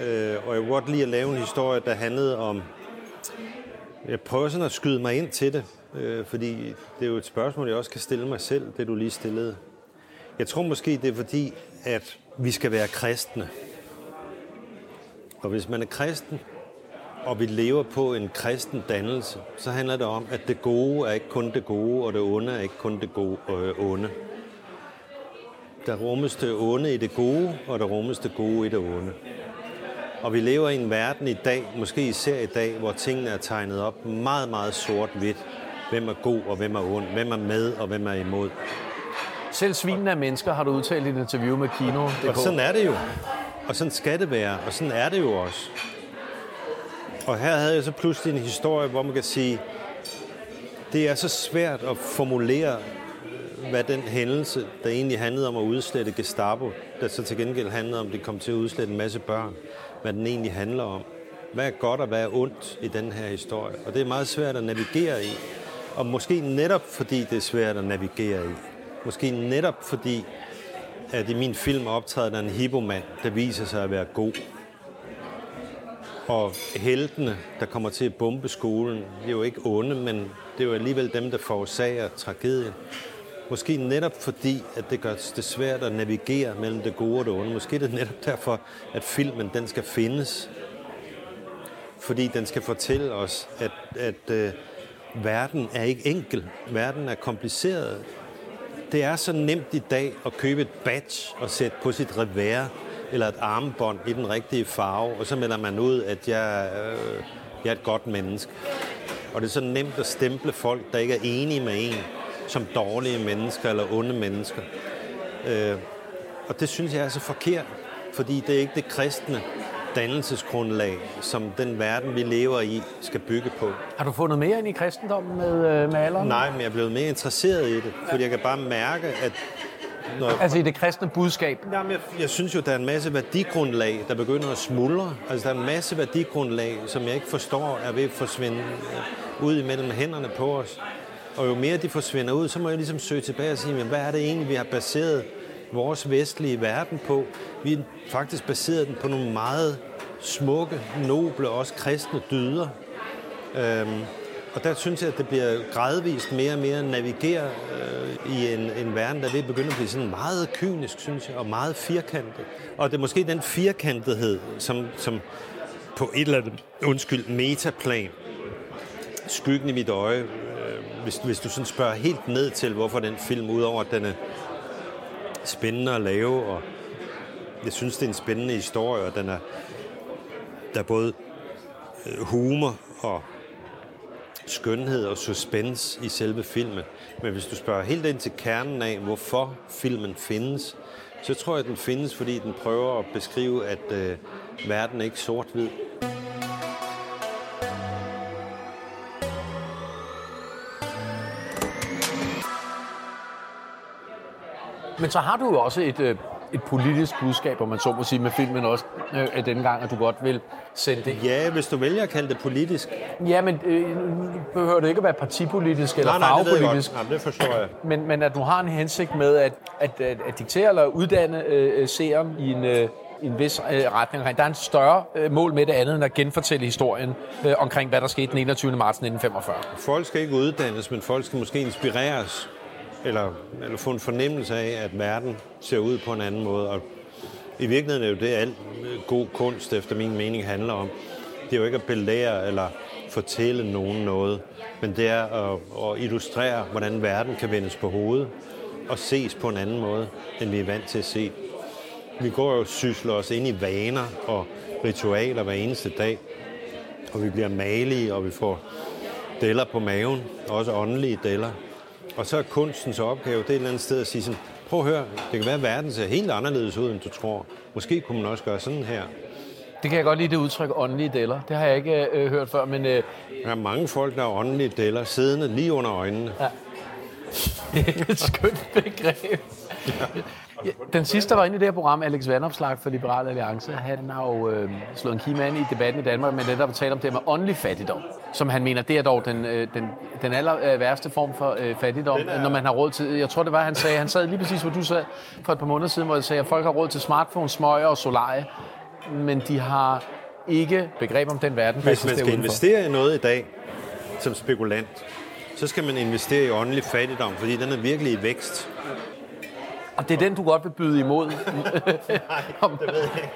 Øh, og jeg kunne godt lide at lave en historie, der handlede om... Jeg prøver sådan at skyde mig ind til det. øh, fordi det er jo et spørgsmål, jeg også kan stille mig selv, det du lige stillede. Jeg tror måske, det er fordi, at vi skal være kristne. Og hvis man er kristen, og vi lever på en kristen dannelse, så handler det om, at det gode er ikke kun det gode, og det onde er ikke kun det gode, øh, onde. Der rummes det onde i det gode, og der rummes det gode i det onde. Og vi lever i en verden i dag, måske især i dag, hvor tingene er tegnet op meget, meget sort-hvidt. Hvem er god og hvem er ond, hvem er med og hvem er imod. Selv svinene af mennesker har du udtalt i et interview med Kino. Og sådan er det jo. Og sådan skal det være, og sådan er det jo også. Og her havde jeg så pludselig en historie, hvor man kan sige, det er så svært at formulere, øh, hvad den hændelse, der egentlig handlede om at udslette Gestapo, der så til gengæld handlede om, at det kom til at udslette en masse børn, hvad den egentlig handler om. Hvad er godt og hvad er ondt i den her historie? Og det er meget svært at navigere i. Og måske netop fordi det er svært at navigere i. Måske netop fordi, at i min film optræder der en hippomand, der viser sig at være god. Og heltene, der kommer til at bombe skolen, det er jo ikke onde, men det er jo alligevel dem, der forårsager tragedien. Måske netop fordi, at det gør det svært at navigere mellem det gode og det onde. Måske er det netop derfor, at filmen den skal findes. Fordi den skal fortælle os, at, at øh, verden er ikke enkel. Verden er kompliceret. Det er så nemt i dag at købe et badge og sætte på sit revers eller et armbånd i den rigtige farve, og så melder man ud, at jeg, øh, jeg er et godt menneske. Og det er så nemt at stemple folk, der ikke er enige med en, som dårlige mennesker eller onde mennesker. Øh, og det synes jeg er så forkert, fordi det er ikke det kristne dannelsesgrundlag, som den verden, vi lever i, skal bygge på. Har du fundet mere ind i kristendommen med, øh, med alderen? Nej, men jeg er blevet mere interesseret i det, fordi jeg kan bare mærke, at når... Altså i det kristne budskab? Jamen, jeg, jeg synes jo, der er en masse værdigrundlag, der begynder at smuldre. Altså, der er en masse værdigrundlag, som jeg ikke forstår, er ved at forsvinde øh, ud imellem hænderne på os. Og jo mere de forsvinder ud, så må jeg ligesom søge tilbage og sige, men hvad er det egentlig, vi har baseret vores vestlige verden på? Vi har faktisk baseret den på nogle meget smukke, noble, også kristne dyder. Øhm, og der synes jeg, at det bliver gradvist mere og mere navigere øh, i en, en verden, der vil begynde at blive sådan meget kynisk, synes jeg, og meget firkantet. Og det er måske den firkantethed, som, som på et eller andet, undskyld, metaplan, skyggen i mit øje, øh, hvis, hvis du sådan spørger helt ned til, hvorfor den film, udover at den er spændende at lave, og jeg synes, det er en spændende historie, og den er, der er både øh, humor og skønhed og suspense i selve filmen. Men hvis du spørger helt ind til kernen af, hvorfor filmen findes, så tror jeg, at den findes, fordi den prøver at beskrive, at øh, verden er ikke sort-hvid. Men så har du jo også et, øh, et politisk budskab, om man så må sige, med filmen også øh, denne gang, at du godt vil sende det. Ja, hvis du vælger at kalde det politisk. Ja, men øh, behøver det ikke at være partipolitisk eller nej, nej, farvepolitisk. Det, nej, det forstår jeg. Men, men at du har en hensigt med at, at, at, at diktere eller uddanne øh, seeren i en... Øh, i en vis øh, retning. Der er en større øh, mål med det andet, end at genfortælle historien øh, omkring, hvad der skete den 21. marts 1945. Folk skal ikke uddannes, men folk skal måske inspireres eller, eller få en fornemmelse af, at verden ser ud på en anden måde. Og i virkeligheden er jo det, alt god kunst, efter min mening, handler om. Det er jo ikke at belære eller fortælle nogen noget, men det er at, at illustrere, hvordan verden kan vendes på hovedet og ses på en anden måde, end vi er vant til at se. Vi går jo og sysler os ind i vaner og ritualer hver eneste dag, og vi bliver malige, og vi får deller på maven, også åndelige deller. Og så er kunstens opgave, det er et eller andet sted at sige sådan, prøv at høre, det kan være, at verden ser helt anderledes ud, end du tror. Måske kunne man også gøre sådan her. Det kan jeg godt lide, det udtryk åndelige deller. Det har jeg ikke øh, hørt før, men... Øh... Der er mange folk, der er åndelige deller, siddende lige under øjnene. Ja. Det er et skønt begreb. Ja. Ja, den sidste, der var inde i det her program, Alex Vandopslag for Liberal Alliance, han har jo øh, slået en kime i debatten i Danmark, men det der talt om det med åndelig fattigdom, som han mener, det er dog den, øh, den, den aller øh, værste form for øh, fattigdom, er... når man har råd til, jeg tror det var, han sagde, han sad lige præcis, hvor du sad for et par måneder siden, hvor jeg sagde, at folk har råd til smartphones, smøger og solarie, men de har ikke begreb om den verden. Hvis man skal investere i noget i dag, som spekulant, så skal man investere i åndelig fattigdom, fordi den er virkelig i vækst. Og det er den, du godt vil byde imod? Nej, det ved jeg ikke.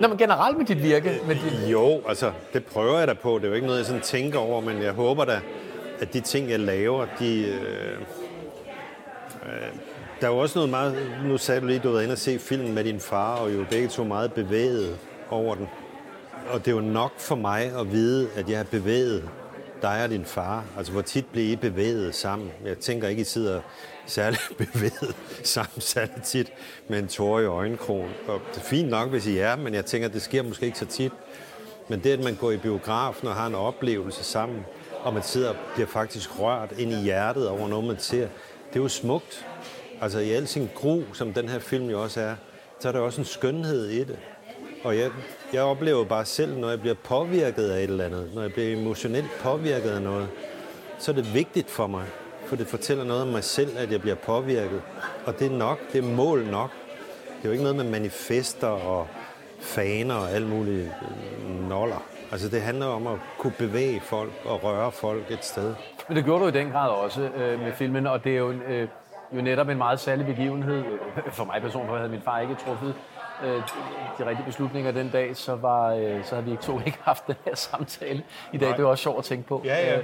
Nå, men generelt med dit virke? Med dit... Jo, altså, det prøver jeg da på. Det er jo ikke noget, jeg sådan tænker over, men jeg håber da, at de ting, jeg laver, de... Øh, øh, der er jo også noget meget... Nu sagde du lige, du var inde og se filmen med din far, og jo begge to meget bevæget over den. Og det er jo nok for mig at vide, at jeg har bevæget dig og din far. Altså, hvor tit bliver I bevæget sammen? Jeg tænker ikke, I sidder særlig bevæget sammen tit med en tår i øjenkrogen. Og det er fint nok, hvis I er, men jeg tænker, det sker måske ikke så tit. Men det, at man går i biografen og har en oplevelse sammen, og man sidder og bliver faktisk rørt ind i hjertet over noget, man ser, det er jo smukt. Altså i al sin gru, som den her film jo også er, så er der også en skønhed i det. Og jeg, jeg oplever bare selv, når jeg bliver påvirket af et eller andet, når jeg bliver emotionelt påvirket af noget, så er det vigtigt for mig, for det fortæller noget om mig selv, at jeg bliver påvirket. Og det er nok, det er mål nok. Det er jo ikke noget med manifester og faner og alt muligt øh, noller. Altså det handler om at kunne bevæge folk og røre folk et sted. Men det gjorde du i den grad også øh, med filmen, og det er jo, øh, jo netop en meget særlig begivenhed øh, for mig personligt, for havde min far ikke truffet øh, de rigtige beslutninger den dag, så, var, øh, så havde vi ikke to ikke haft den her samtale i dag. Nej. Det var også sjovt at tænke på. Ja, ja.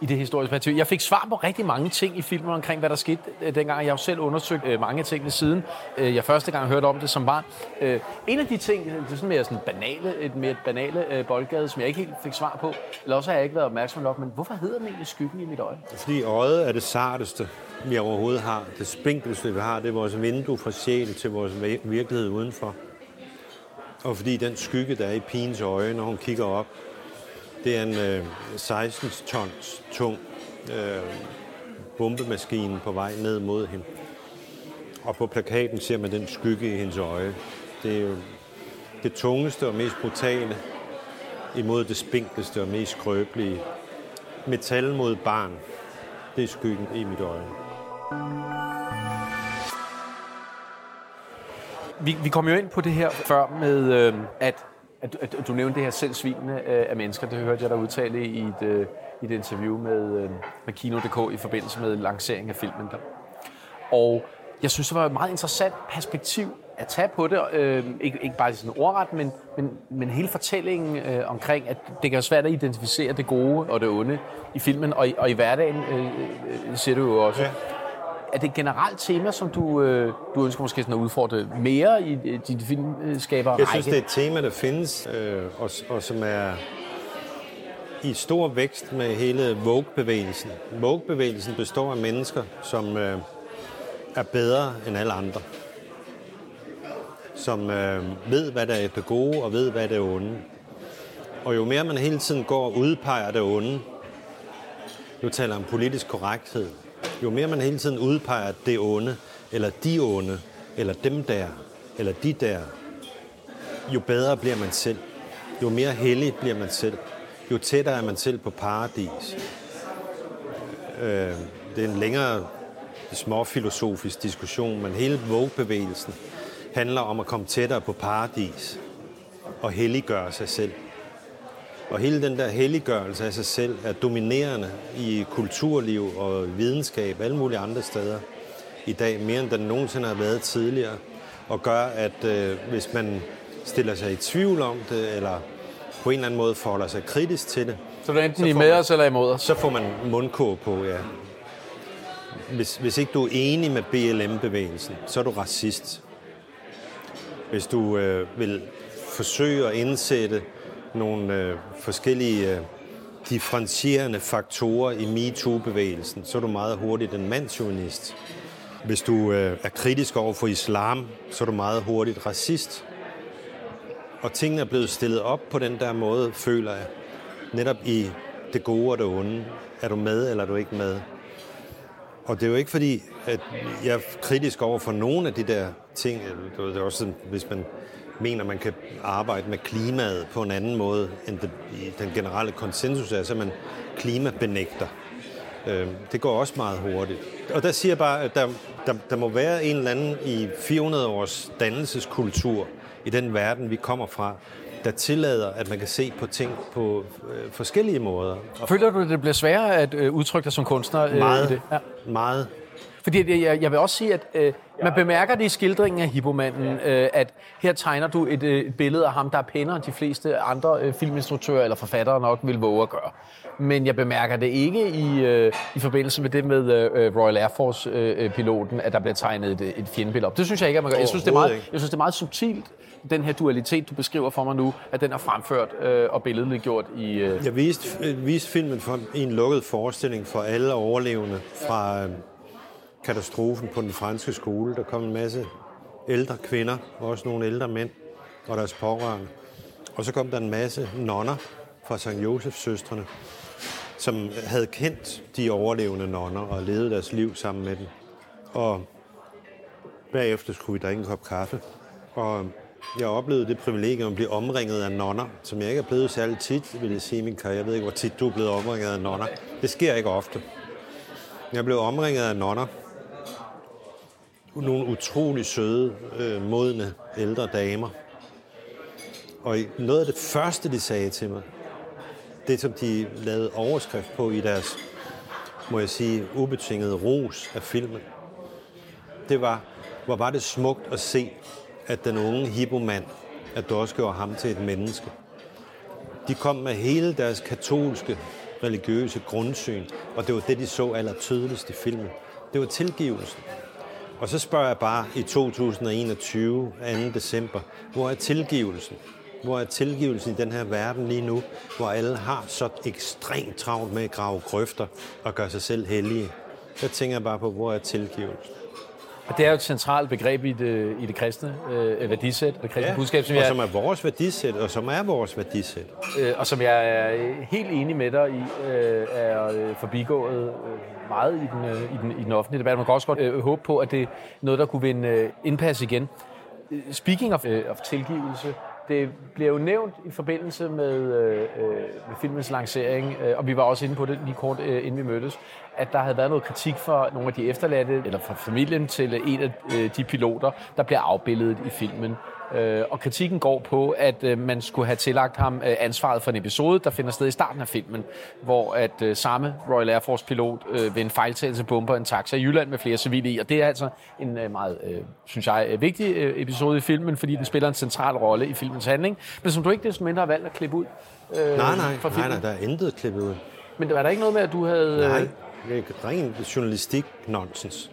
I det historiske perspektiv. Jeg fik svar på rigtig mange ting i filmen omkring, hvad der skete øh, dengang. Jeg har jo selv undersøgt øh, mange ting ved siden. Øh, jeg første gang hørte om det som barn. Øh, en af de ting, det er sådan mere sådan banale, et mere banale øh, boldgade, som jeg ikke helt fik svar på, eller også har jeg ikke været opmærksom nok, men hvorfor hedder den egentlig skyggen i mit øje? Fordi øjet er det sarteste, vi overhovedet har. Det spinkelste, vi har, det er vores vindue fra sjæl til vores virkelighed udenfor. Og fordi den skygge, der er i pigens øje, når hun kigger op, det er en øh, 16 tons tung øh, bombemaskine på vej ned mod hende. Og på plakaten ser man den skygge i hendes øje. Det er jo det tungeste og mest brutale imod det spinkleste og mest skrøbelige. Metal mod barn, det er skyggen i mit øje. Vi, vi kom jo ind på det her før med, øh, at at, at, at du nævnte det her selvsvigende øh, af mennesker. Det hørte jeg dig udtale i et, øh, i et interview med, øh, med Kino.dk i forbindelse med lanceringen af filmen. Der. Og jeg synes, det var et meget interessant perspektiv at tage på det. Øh, ikke, ikke bare sådan ordret, men, men, men hele fortællingen øh, omkring, at det kan være svært at identificere det gode og det onde i filmen. Og i, og i hverdagen øh, øh, ser du jo også. Ja er det et generelt tema, som du, øh, du ønsker måske sådan at udfordre mere i øh, din filmskaber Jeg synes, det er et tema, der findes, øh, og, og som er i stor vækst med hele Vogue-bevægelsen. Vogue-bevægelsen består af mennesker, som øh, er bedre end alle andre. Som øh, ved, hvad der er det gode, og ved, hvad der er det onde. Og jo mere man hele tiden går og udpeger det onde, nu taler om politisk korrekthed, jo mere man hele tiden udpeger det onde, eller de onde, eller dem der, eller de der, jo bedre bliver man selv. Jo mere hellig bliver man selv. Jo tættere er man selv på paradis. Øh, det er en længere småfilosofisk diskussion, men hele Vogue-bevægelsen handler om at komme tættere på paradis og helliggøre sig selv. Og hele den der helliggørelse af sig selv er dominerende i kulturliv og videnskab, alle mulige andre steder i dag, mere end den nogensinde har været tidligere, og gør, at øh, hvis man stiller sig i tvivl om det, eller på en eller anden måde forholder sig kritisk til det, så er enten i med os eller imod os? Så får man mundkåb på, ja. Hvis, hvis ikke du er enig med BLM-bevægelsen, så er du racist. Hvis du øh, vil forsøge at indsætte nogle øh, forskellige øh, differentierende faktorer i MeToo-bevægelsen, så er du meget hurtigt en mandsjournalist. Hvis du øh, er kritisk over for islam, så er du meget hurtigt racist. Og tingene er blevet stillet op på den der måde, føler jeg. Netop i det gode og det onde. Er du med, eller er du ikke med? Og det er jo ikke fordi, at jeg er kritisk over for nogle af de der ting. Det er også hvis man mener, man kan arbejde med klimaet på en anden måde, end det, den generelle konsensus er, så man klimabenægter. Øh, det går også meget hurtigt. Og der siger jeg bare, at der, der, der må være en eller anden i 400 års dannelseskultur i den verden, vi kommer fra, der tillader, at man kan se på ting på øh, forskellige måder. Føler du, at det bliver sværere at øh, udtrykke dig som kunstner? øh, i meget, det? Ja. meget. Fordi jeg, jeg vil også sige, at øh, man bemærker det i skildringen af Hippomanden, øh, at her tegner du et, øh, et billede af ham, der er pænere end de fleste andre øh, filminstruktører eller forfattere nok vil våge at gøre. Men jeg bemærker det ikke i, øh, i forbindelse med det med øh, Royal Air Force-piloten, at der bliver tegnet et, et fjendebillede op. Det synes jeg ikke, at man gør. Jeg synes, det er meget, jeg synes, det er meget subtilt, den her dualitet, du beskriver for mig nu, at den er fremført øh, og gjort i... Øh, Jeg viste, øh, viste filmen for, en lukket forestilling for alle overlevende fra øh, katastrofen på den franske skole. Der kom en masse ældre kvinder, og også nogle ældre mænd og deres pårørende. Og så kom der en masse nonner fra St. Josefs søstrene, som havde kendt de overlevende nonner og levet deres liv sammen med dem. Og bagefter skulle vi drikke en kop kaffe. Og jeg oplevede det privilegium at blive omringet af nonner, som jeg ikke er blevet særlig tit, vil jeg sige i min karriere. Jeg ved ikke, hvor tit du er blevet omringet af nonner. Det sker ikke ofte. Jeg blev omringet af nonner. Nogle utrolig søde, øh, modne, ældre damer. Og noget af det første, de sagde til mig, det som de lavede overskrift på i deres, må jeg sige, ubetingede ros af filmen, det var, hvor var det smukt at se, at den unge hippomand, at du også gjorde ham til et menneske. De kom med hele deres katolske, religiøse grundsyn, og det var det, de så aller tydeligst i filmen. Det var tilgivelsen. Og så spørger jeg bare i 2021, 2. december, hvor er tilgivelsen? Hvor er tilgivelsen i den her verden lige nu, hvor alle har så ekstremt travlt med at grave grøfter og gøre sig selv hellige? Der tænker jeg bare på, hvor er tilgivelsen? Det er jo et centralt begreb i det, i det kristne øh, værdisæt, det kristne ja, budskab, som og jeg, som er vores værdisæt, og som er vores værdisæt. øh, og som jeg er helt enig med dig i, øh, er øh, forbigået øh, meget i den, øh, i, den, i den offentlige debat. Man kan også godt øh, håbe på, at det er noget, der kunne vinde øh, indpas igen. Øh, Speaking of, øh, of tilgivelse, det bliver jo nævnt i forbindelse med, øh, øh, med filmens lancering, øh, og vi var også inde på det lige kort øh, inden vi mødtes, at der havde været noget kritik fra nogle af de efterladte, eller fra familien til en af øh, de piloter, der bliver afbildet i filmen. Øh, og kritikken går på, at øh, man skulle have tillagt ham øh, ansvaret for en episode, der finder sted i starten af filmen, hvor at øh, samme Royal Air Force pilot øh, ved en fejltagelse bomber en taxa i Jylland med flere civile i. Og det er altså en øh, meget, øh, synes jeg, øh, vigtig øh, episode i filmen, fordi den spiller en central rolle i filmens handling, men som du ikke desto mindre har valgt at klippe ud øh, Nej, nej, fra nej, filmen. nej, der er intet klippet ud. Men var der ikke noget med, at du havde... øh, Nej, det er ren journalistik-nonsens.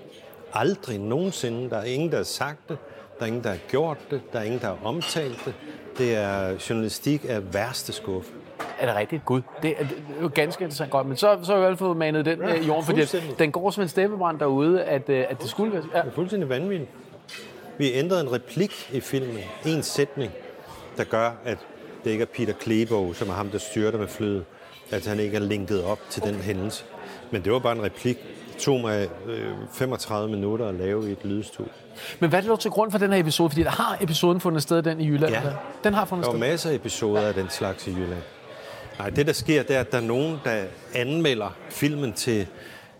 Aldrig nogensinde. Der er ingen, der har sagt det. Der er ingen, der har gjort det. Der er ingen, der har omtalt det. Det er journalistik af værste skuffe. Er det rigtigt? Gud, det er, det er jo ganske interessant godt. Men så, så har jeg i hvert fald manet den ja, i jorden, fordi den går som en steppebrand derude, at, øh, at det skulle være... Ja. Det er fuldstændig vanvittigt. Vi ændrede en replik i filmen. En sætning, der gør, at det ikke er Peter Klebo, som er ham, der styrter med flyet. At han ikke er linket op til den hændelse. Men det var bare en replik. Det tog mig øh, 35 minutter at lave i et lydstudie. Men hvad er det dog til grund for den her episode? Fordi der har episoden fundet sted, den i Jylland. Ja. der. Den har fundet Der var sted. masser af episoder af den slags i Jylland. Nej, det der sker, det er, at der er nogen, der anmelder filmen til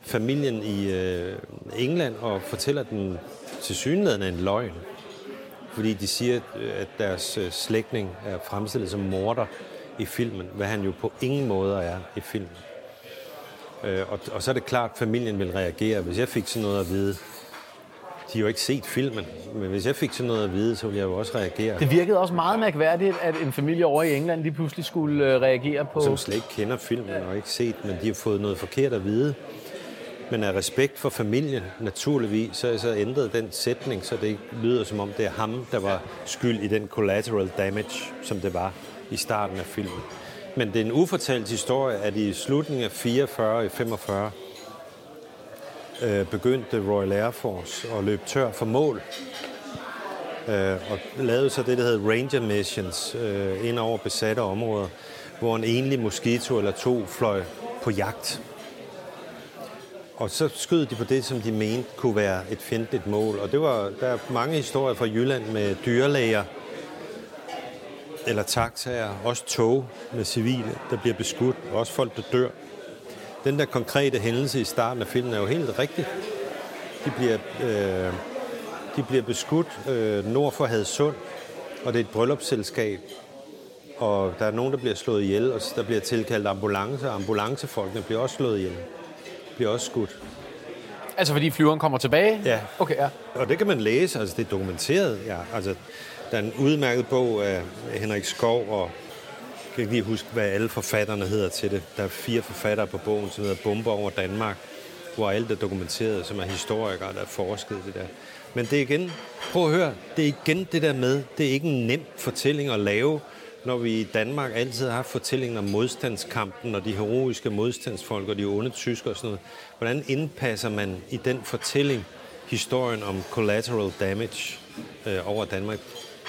familien i øh, England og fortæller den til synligheden en løgn. Fordi de siger, at deres øh, slægtning er fremstillet som morder i filmen, hvad han jo på ingen måde er i filmen. Øh, og, og så er det klart, at familien vil reagere, hvis jeg fik sådan noget at vide. De har jo ikke set filmen, men hvis jeg fik sådan noget at vide, så ville jeg jo også reagere. Det virkede også meget mærkværdigt, at en familie over i England lige pludselig skulle øh, reagere på... som slet ikke kender filmen og ikke set, men de har fået noget forkert at vide. Men af respekt for familien, naturligvis, så er jeg så ændret den sætning, så det ikke lyder som om, det er ham, der var skyld i den collateral damage, som det var i starten af filmen. Men det er en ufortalt historie, at i slutningen af 44 i 45 øh, begyndte Royal Air Force at løbe tør for mål. Øh, og lavede så det, der hedder Ranger Missions øh, ind over besatte områder, hvor en enlig mosquito eller to fløj på jagt. Og så skød de på det, som de mente kunne være et fjendtligt mål. Og det var, der er mange historier fra Jylland med dyrlæger, eller taxaer, også tog med civile, der bliver beskudt, og også folk, der dør. Den der konkrete hændelse i starten af filmen er jo helt rigtig. De bliver, øh, de bliver beskudt øh, nord for Hadsund, og det er et bryllupsselskab. og der er nogen, der bliver slået ihjel, og der bliver tilkaldt ambulance, og ambulancefolkene bliver også slået ihjel. Bliver også skudt. Altså fordi flyveren kommer tilbage? Ja. Okay, ja. Og det kan man læse, altså det er dokumenteret. Ja. Altså, der er en udmærket bog af Henrik Skov, og kan ikke lige huske, hvad alle forfatterne hedder til det. Der er fire forfattere på bogen, som hedder Bomber over Danmark, hvor alt er dokumenteret, som er historikere, der er forsket i det der. Men det er igen, prøv at høre, det er igen det der med, det er ikke en nem fortælling at lave, når vi i Danmark altid har haft fortællingen om modstandskampen og de heroiske modstandsfolk og de onde tyskere og sådan noget. Hvordan indpasser man i den fortælling historien om collateral damage øh, over Danmark?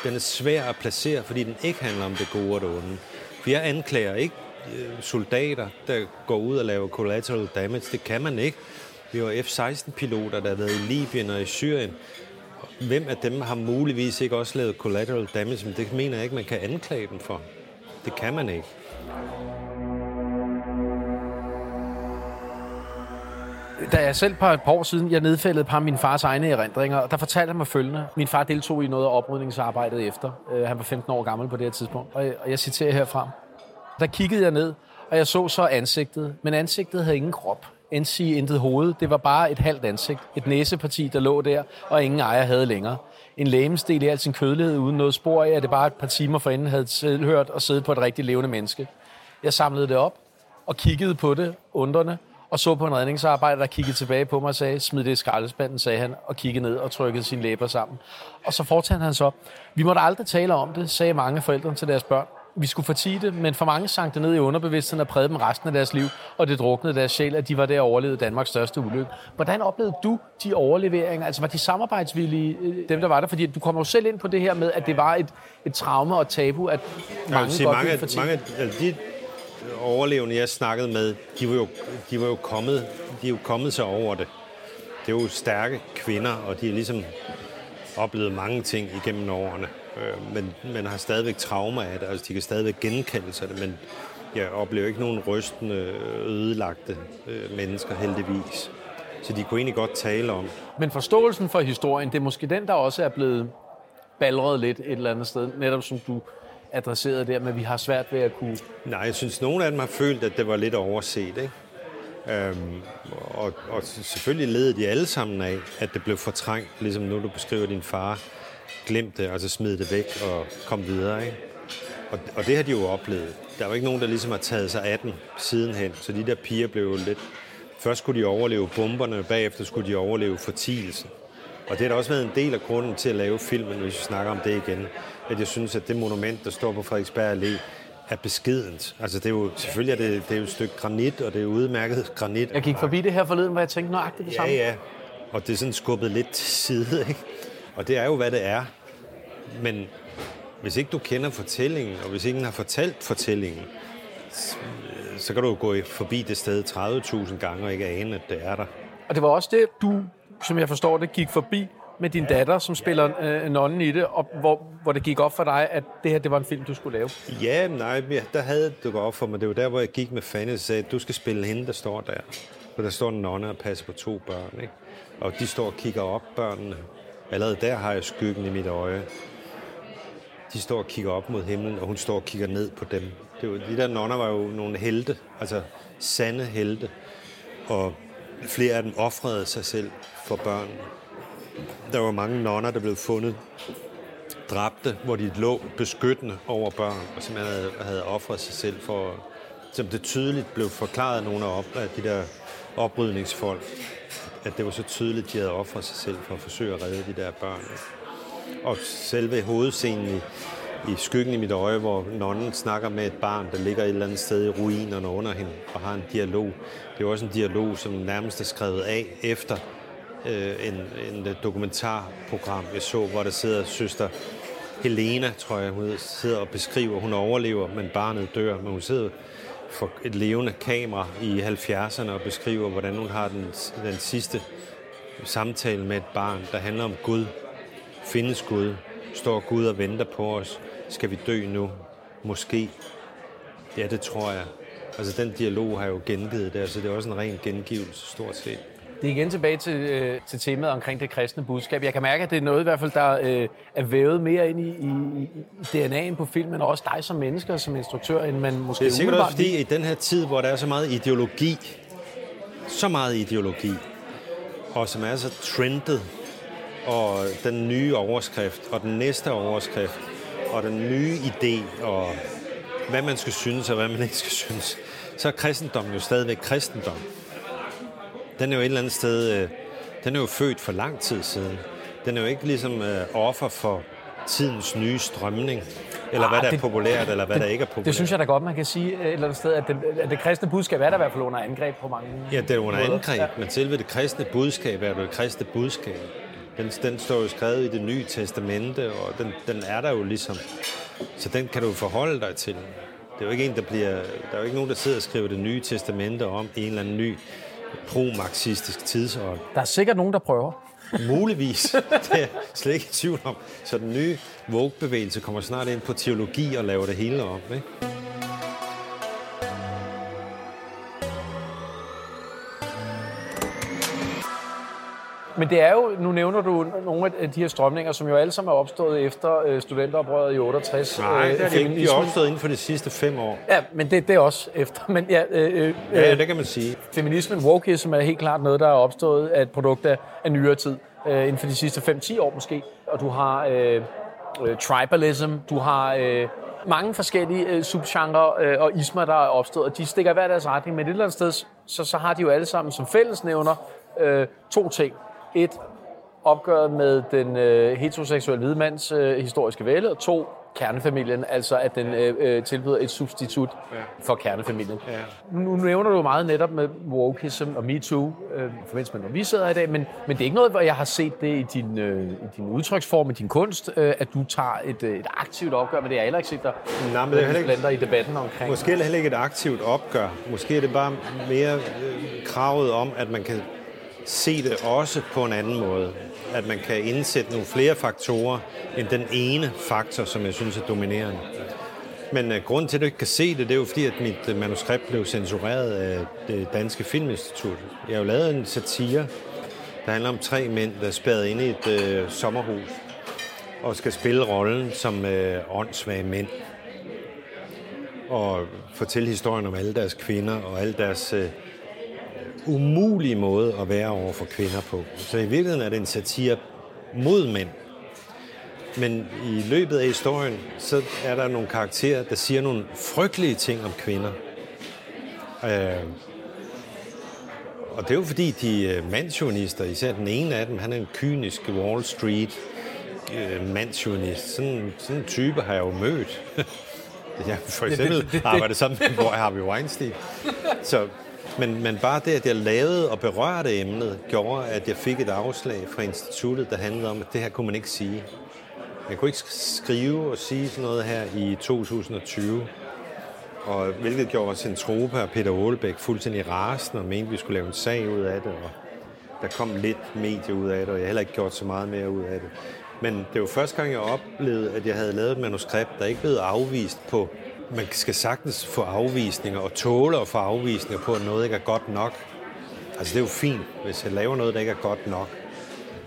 Den er svær at placere, fordi den ikke handler om det gode og det onde. Vi jeg anklager ikke øh, soldater, der går ud og laver collateral damage. Det kan man ikke. Vi har F-16-piloter, der har været i Libyen og i Syrien. Hvem af dem har muligvis ikke også lavet collateral damage? Men det mener jeg ikke, man kan anklage dem for. Det kan man ikke. Da jeg selv på et par år siden, jeg nedfældede et par af min fars egne erindringer, og der fortalte han mig følgende. Min far deltog i noget af oprydningsarbejdet efter. Uh, han var 15 år gammel på det her tidspunkt. Og jeg, og jeg citerer herfra. Der kiggede jeg ned, og jeg så så ansigtet. Men ansigtet havde ingen krop. End sige intet hoved. Det var bare et halvt ansigt. Et næseparti, der lå der, og ingen ejer havde længere. En lægemsdel i al sin kødelighed, uden noget spor af, at det bare et par timer forinden havde tilhørt og siddet på et rigtigt levende menneske. Jeg samlede det op og kiggede på det, undrende, og så på en redningsarbejder, der kiggede tilbage på mig og sagde, smid det i skraldespanden, sagde han, og kiggede ned og trykkede sine læber sammen. Og så fortalte han så, vi måtte aldrig tale om det, sagde mange forældre til deres børn. Vi skulle fortige det, men for mange sank det ned i underbevidstheden og prægede dem resten af deres liv, og det druknede deres sjæl, at de var der og overlevede Danmarks største ulykke. Hvordan oplevede du de overleveringer? Altså var de samarbejdsvillige, øh, dem der var der? Fordi du kommer jo selv ind på det her med, at det var et, et traume og tabu, at mange, sige, godt mange, ville fortige. mange af de overlevende, jeg snakkede med, de var jo, de var jo kommet, de er jo kommet sig over det. Det er jo stærke kvinder, og de har ligesom oplevet mange ting igennem årene. Øh, Men man har stadigvæk traumer af det, altså de kan stadigvæk genkalde sig det, men jeg oplever ikke nogen rystende, ødelagte øh, mennesker heldigvis. Så de kunne egentlig godt tale om. Men forståelsen for historien, det er måske den, der også er blevet balret lidt et eller andet sted, netop som du adresserede der, men vi har svært ved at kunne... Nej, jeg synes, nogle af dem har følt, at det var lidt overset, ikke? Øhm, og, og selvfølgelig led de alle sammen af, at det blev fortrængt, ligesom nu du beskriver din far. Glem det, altså smid det væk og kom videre, ikke? Og, og det har de jo oplevet. Der var ikke nogen, der ligesom har taget sig af den sidenhen, så de der piger blev jo lidt... Først skulle de overleve bomberne, og bagefter skulle de overleve fortielsen. Og det har da også været en del af grunden til at lave filmen, hvis vi snakker om det igen. At jeg synes, at det monument, der står på Frederiksberg Allé, er beskedent. Altså det er jo, selvfølgelig er det, det er jo et stykke granit, og det er udmærket granit. Jeg gik forbi det her forleden, hvor jeg tænkte nøjagtigt det Ja, samme. ja. Og det er sådan skubbet lidt til side, ikke? Og det er jo, hvad det er. Men hvis ikke du kender fortællingen, og hvis ingen har fortalt fortællingen, så kan du jo gå forbi det sted 30.000 gange og ikke ane, at det er der. Og det var også det, du, som jeg forstår det, gik forbi med din datter, som spiller øh, nonnen i det, og hvor, hvor det gik op for dig, at det her det var en film, du skulle lave. Ja, nej, men der havde det gået op for mig. Det var der, hvor jeg gik med Fanny og sagde, du skal spille hende, der står der. For der står en nonne og passer på to børn, ikke? Og de står og kigger op, børnene. Allerede der har jeg skyggen i mit øje. De står og kigger op mod himlen, og hun står og kigger ned på dem. Det var, de der nonner var jo nogle helte, altså sande helte. Og flere af dem offrede sig selv for børnene. Der var mange nonner, der blev fundet dræbte, hvor de lå beskyttende over børn, og som havde, havde offret sig selv for, som det tydeligt blev forklaret af nogle af, op, af de der oprydningsfolk, at det var så tydeligt, de havde offret sig selv for at forsøge at redde de der børn. Og selve hovedscenen i, i skyggen i mit øje, hvor nonnen snakker med et barn, der ligger et eller andet sted i ruinerne under hende, og har en dialog. Det er jo også en dialog, som nærmest er skrevet af efter øh, en, en øh, dokumentarprogram, jeg så, hvor der sidder søster Helena, tror jeg, hun sidder og beskriver, hun overlever, men barnet dør, men hun sidder for et levende kamera i 70'erne og beskriver, hvordan hun har den, den sidste samtale med et barn, der handler om Gud. Findes Gud? Står Gud og venter på os? Skal vi dø nu? Måske. Ja, det tror jeg. Altså, den dialog har jeg jo gengivet der, så det er også en ren gengivelse, stort set. Det er igen tilbage til, øh, til temaet omkring det kristne budskab. Jeg kan mærke, at det er noget i hvert fald, der øh, er vævet mere ind i, i, i DNA'en på filmen, og også dig som mennesker, som instruktør, end man måske Det er sikkert også fordi, i den her tid, hvor der er så meget ideologi, så meget ideologi, og som er så trendet, og den nye overskrift, og den næste overskrift, og den nye idé, og hvad man skal synes, og hvad man ikke skal synes, så er kristendom jo stadigvæk kristendom. Den er jo et eller andet sted, øh, den er jo født for lang tid siden. Den er jo ikke ligesom øh, offer for tidens nye strømning, eller hvad Ah, der er det- populært, eller hvad der ikke er populært. Det synes jeg da godt, man kan sige et eller andet sted, at det, at det kristne budskab er der i hvert fald under angreb på mange Ja, det er under måder. angreb, men selve det kristne budskab er jo det kristne budskab. Den, den står jo skrevet i det nye testamente, og den, den er der jo ligesom. Så den kan du forholde dig til. Det er jo ikke en, der bliver... Der er jo ikke nogen, der sidder og skriver det nye testamente om en eller anden ny pro-marxistisk tidsånd. Der er sikkert nogen, der prøver. Muligvis. Det er jeg slet ikke i tvivl om. Så den nye Vogue-bevægelse kommer snart ind på teologi og laver det hele om. Ikke? Men det er jo, nu nævner du nogle af de her strømninger, som jo alle sammen er opstået efter øh, studenteroprøret i 68. Nej, det er det ikke. De er opstået inden for de sidste fem år. Ja, men det, det er også efter. Men ja, øh, øh, Ja, ja, det kan man sige. feminismen, wokeism er helt klart noget, der er opstået af et produkt af, af nyere tid. Øh, inden for de sidste 5-10 år måske. Og du har øh, øh, tribalism, du har øh, mange forskellige øh, subgenre øh, og ismer, der er opstået. Og de stikker hver deres retning, men et eller andet sted, så, så har de jo alle sammen som fællesnævner øh, to ting. Et, opgøret med den øh, heteroseksuelle hvide mands øh, historiske vælde, og to, kernefamilien, altså at den øh, øh, tilbyder et substitut ja. for kernefamilien. Ja. Nu nævner du meget netop med wokeism og MeToo, øh, forbindelse med, når vi sidder i dag, men, men det er ikke noget, hvor jeg har set det i din, øh, i din udtryksform, i din kunst, øh, at du tager et, øh, et aktivt opgør med det. Jeg har heller ikke set dig Nej, men det er heller ikke- i debatten omkring. Måske er det heller ikke et aktivt opgør. Måske er det bare mere øh, kravet om, at man kan se det også på en anden måde. At man kan indsætte nogle flere faktorer end den ene faktor, som jeg synes er dominerende. Men uh, grunden til, at du ikke kan se det, det er jo fordi, at mit øh, manuskript blev censureret af det Danske Filminstitut. Jeg har jo lavet en satire, der handler om tre mænd, der er spærret inde i et øh, sommerhus og skal spille rollen som øh, åndssvage mænd og fortælle historien om alle deres kvinder og alle deres øh, umulige måde at være over for kvinder på. Så i virkeligheden er det en satire mod mænd. Men i løbet af historien, så er der nogle karakterer, der siger nogle frygtelige ting om kvinder. Øh, og det er jo fordi, de er mandsjonister, især den ene af dem, han er en kynisk Wall Street øh, mandsjonist. Sådan, sådan en type har jeg jo mødt. Jeg for eksempel det- det- det- arbejdet sammen med Harvey Weinstein. Så, men, men bare det, at jeg lavede og berørte emnet, gjorde, at jeg fik et afslag fra instituttet, der handlede om, at det her kunne man ikke sige. Jeg kunne ikke skrive og sige sådan noget her i 2020. Og hvilket gjorde Centropa og Peter Aalbæk fuldstændig rasende og mente, at vi skulle lave en sag ud af det. Og der kom lidt medie ud af det, og jeg har heller ikke gjort så meget mere ud af det. Men det var første gang, jeg oplevede, at jeg havde lavet et manuskript, der ikke blev afvist på... Man skal sagtens få afvisninger og tåle at få afvisninger på, at noget ikke er godt nok. Altså det er jo fint, hvis jeg laver noget, der ikke er godt nok.